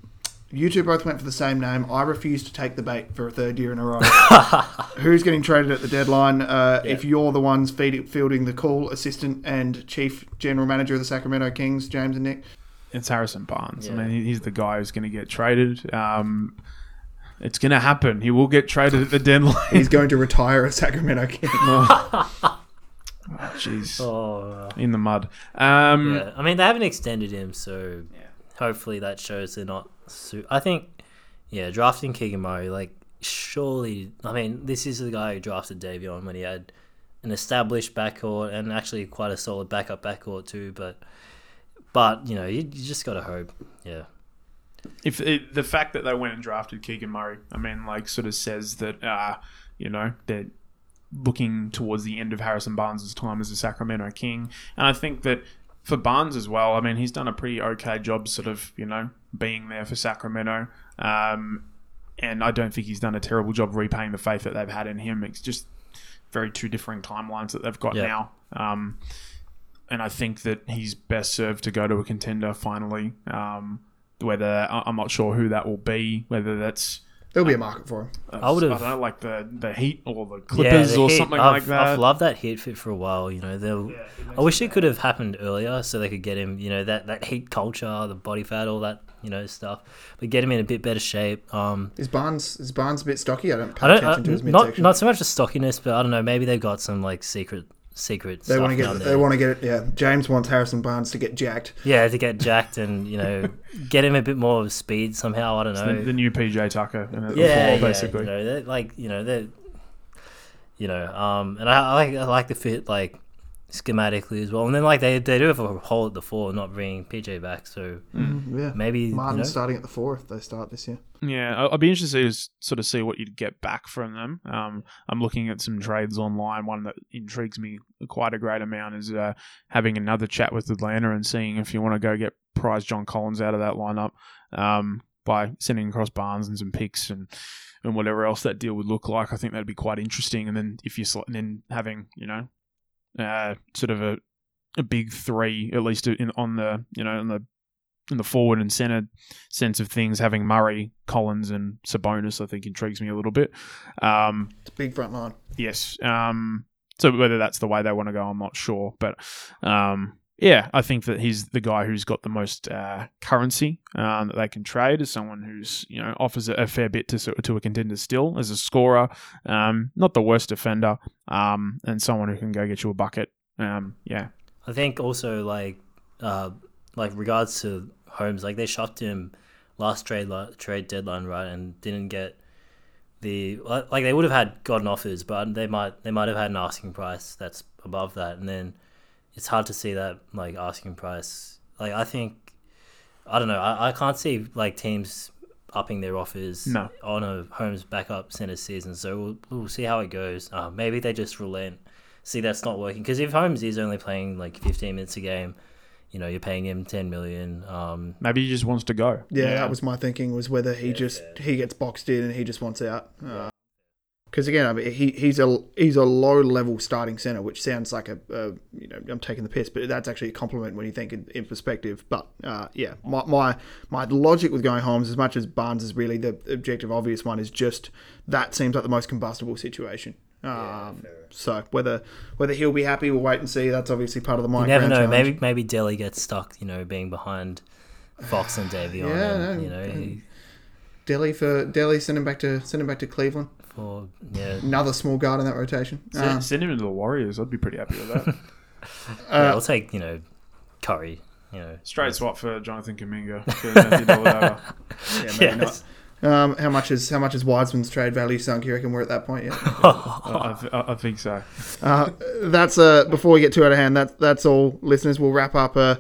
you two both went for the same name. I refuse to take the bait for a third year in a row. *laughs* Who's getting traded at the deadline? Uh, If you're the ones feed, fielding the call, assistant and chief general manager of the Sacramento Kings, James and Nick. It's Harrison Barnes. I mean, he's the guy who's going to get traded. Um, it's going to happen. He will get traded at the deadline. He's going to retire as Sacramento King. *laughs* Oh, Jeez. Oh. In the mud. Um, Yeah, I mean they haven't extended him, so hopefully that shows they're not. Su- I think, yeah, drafting Keegan Murray, like surely. I mean, this is the guy who drafted Davion when he had an established backcourt and actually quite a solid backup backcourt too. But, but you know, you, you just gotta hope. Yeah, if it, the fact that they went and drafted Keegan Murray, I mean, like, sort of says that, uh, you know, they're looking towards the end of Harrison Barnes' time as a Sacramento King. And I think that for Barnes as well, I mean, he's done a pretty okay job, sort of, you know, being there for Sacramento. Um, and I don't think he's done a terrible job repaying the faith that they've had in him. It's just very two different timelines that they've got now. Um, and I think that he's best served to go to a contender finally. Um, whether I'm not sure who that will be, whether that's There'll be a market for him. uh, I would've- I don't like the the Heat or the yeah, Clippers the or Heat, something I've, like that. I've loved that Heat fit for a while. You know, they'll. I wish it could have happened earlier so they could get him, you know, that, that heat culture, the body fat, all that, you know, stuff. But get him in a bit better shape. Um, Is Barnes is Barnes a bit stocky? I don't pay I don't, attention uh, to his not midsection. not so much the stockiness, but I don't know. Maybe they've got some like secret secret. they stuff want to down get there. they want to get it. Yeah, James wants Harrison Barnes to get jacked. yeah, to get jacked and you know *laughs* get him a bit more of speed somehow. I don't know. the, the new PJ Tucker in the yeah, fall, yeah, basically. You know, they're like you know they're you know, um, and I, I like I like the fit like schematically as well. And then like they they do have a hole at the four, not bringing PJ back, so Yeah, maybe you know, starting at the four if they start this year. Yeah, I- I'd be interested to s- sort of see what you'd get back from them. Um, I'm looking at some trades online. One that intrigues me quite a great amount is uh, having another chat with Atlanta and seeing if you want to go get prize John Collins out of that lineup um, by sending across Barnes and some picks and and whatever else that deal would look like. I think that'd be quite interesting. And then if you sl- and then having you know uh, sort of a a big three at least in on the you know on the in the forward and center sense of things, having Murray, Collins, and Sabonis, I think intrigues me a little bit. Um, It's a big front line. yes. Um, so whether that's the way they want to go, I'm not sure. But um, yeah, I think that he's the guy who's got the most uh, currency um, that they can trade as someone who's you know offers a, a fair bit to to a contender still as a scorer, um, not the worst defender, um, and someone who can go get you a bucket. Um, yeah, I think also like uh like regards to Holmes, like they shopped him last trade trade deadline, right, and didn't get the like, they would have had gotten offers, but they might they might have had an asking price that's above that, and then it's hard to see that like asking price. Like I think I don't know, I, I can't see like teams upping their offers No. on a Holmes backup center season. So we'll, we'll see how it goes. Uh, maybe they just relent. See, that's not working because if Holmes is only playing like 15 minutes a game, you know, you're paying him 10 million. Um, Maybe he just wants to go. Yeah, that was my thinking. Was whether he just he gets boxed in and he just wants out. Because again, I mean, he he's a he's a low level starting center, which sounds like a, a you know I'm taking the piss, but that's actually a compliment when you think in, in perspective. But uh, yeah, my, my my logic with going Holmes, as much as Barnes is really the objective obvious one, is just that seems like the most combustible situation. Um, so whether whether he'll be happy, we'll wait and see. That's obviously part of the you never know. challenge. Maybe maybe Delly gets stuck, you know, being behind Fox and *sighs* Davion. Yeah, and, no, you know, Delly for Delly, send him back to send him back to Cleveland. For yeah. Another small guard in that rotation. Send, Um, send him to the Warriors. I'd be pretty happy with that. *laughs* yeah, uh, I'll take you know Curry. You know, Straight swap for Jonathan Kuminga. *laughs* for Matthew Dellavedova. yeah, maybe Yes. not. Um, how much is how much is Wiseman's trade value sunk? You reckon we're at that point yet? *laughs* I, I, I think so. Uh, that's uh, before we get too out of hand. That that's all, listeners. We'll wrap up uh, uh,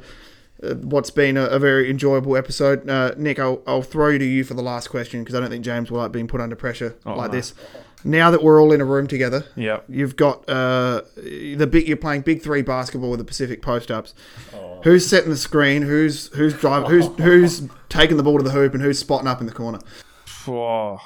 what's been a, a very enjoyable episode. Uh, Nick, I'll, I'll throw to you for the last question because I don't think James will like being put under pressure Oh, like no. this. Now that we're all in a room together, Yeah. you've got uh, the big. You're playing Big Three basketball with the Pacific Post Ups. Who's setting the screen? Who's who's driving? Who's *laughs* who's taking the ball to the hoop and who's spotting up in the corner? Oh,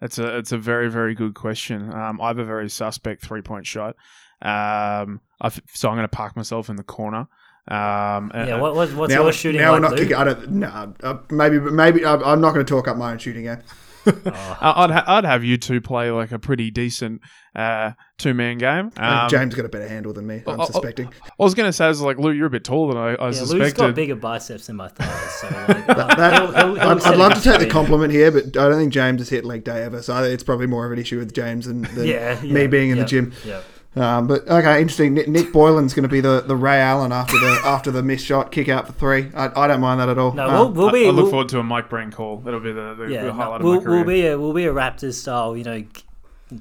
that's a it's a very very good question. Um, I have a very suspect three point shot. Um, I've, so I'm going to park myself in the corner. Um, yeah. What, what what's now, your shooting now like, not kicking. I don't. No, uh, maybe, maybe I'm I'm not going to talk up my own shooting game. I- *laughs* I'd ha- I'd have you two play like a pretty decent uh, two man game. Um, James got a better handle than me. I'm oh, oh, suspecting. I was going to say, I was like, Lou, you're a bit taller than I, I Yeah, Luke's got bigger biceps than my thighs, so like, *laughs* uh, That- he'll- he'll- he'll I'd, I'd love to take the compliment here, but I don't think James has hit leg day ever. So it's probably more of an issue with James than, than Yeah, me being in yeah, the gym. Yeah. Um, but okay, interesting. Nick, Nick Boylan's going to be the, the Ray Allen after the after the missed shot, kick out for three. I, I don't mind that at all. No, Um, we'll, we'll I, be. I look we'll, forward to a Mike Brown call. That'll be the, the, yeah, the no, highlight we'll, of my career. we'll be a we'll be a Raptors style. You know,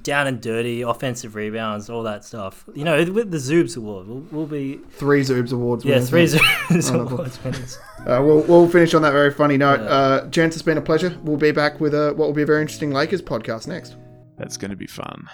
down and dirty, offensive rebounds, all that stuff. You know, with the Zoobs award, we'll, we'll be three Zoobs awards. yeah three mate. Zoobs awards winners. Uh, we'll, we'll finish on that very funny note. Yeah. Uh, gents, it's been a pleasure. We'll be back with uh what will be a very interesting Lakers podcast next. That's going to be fun.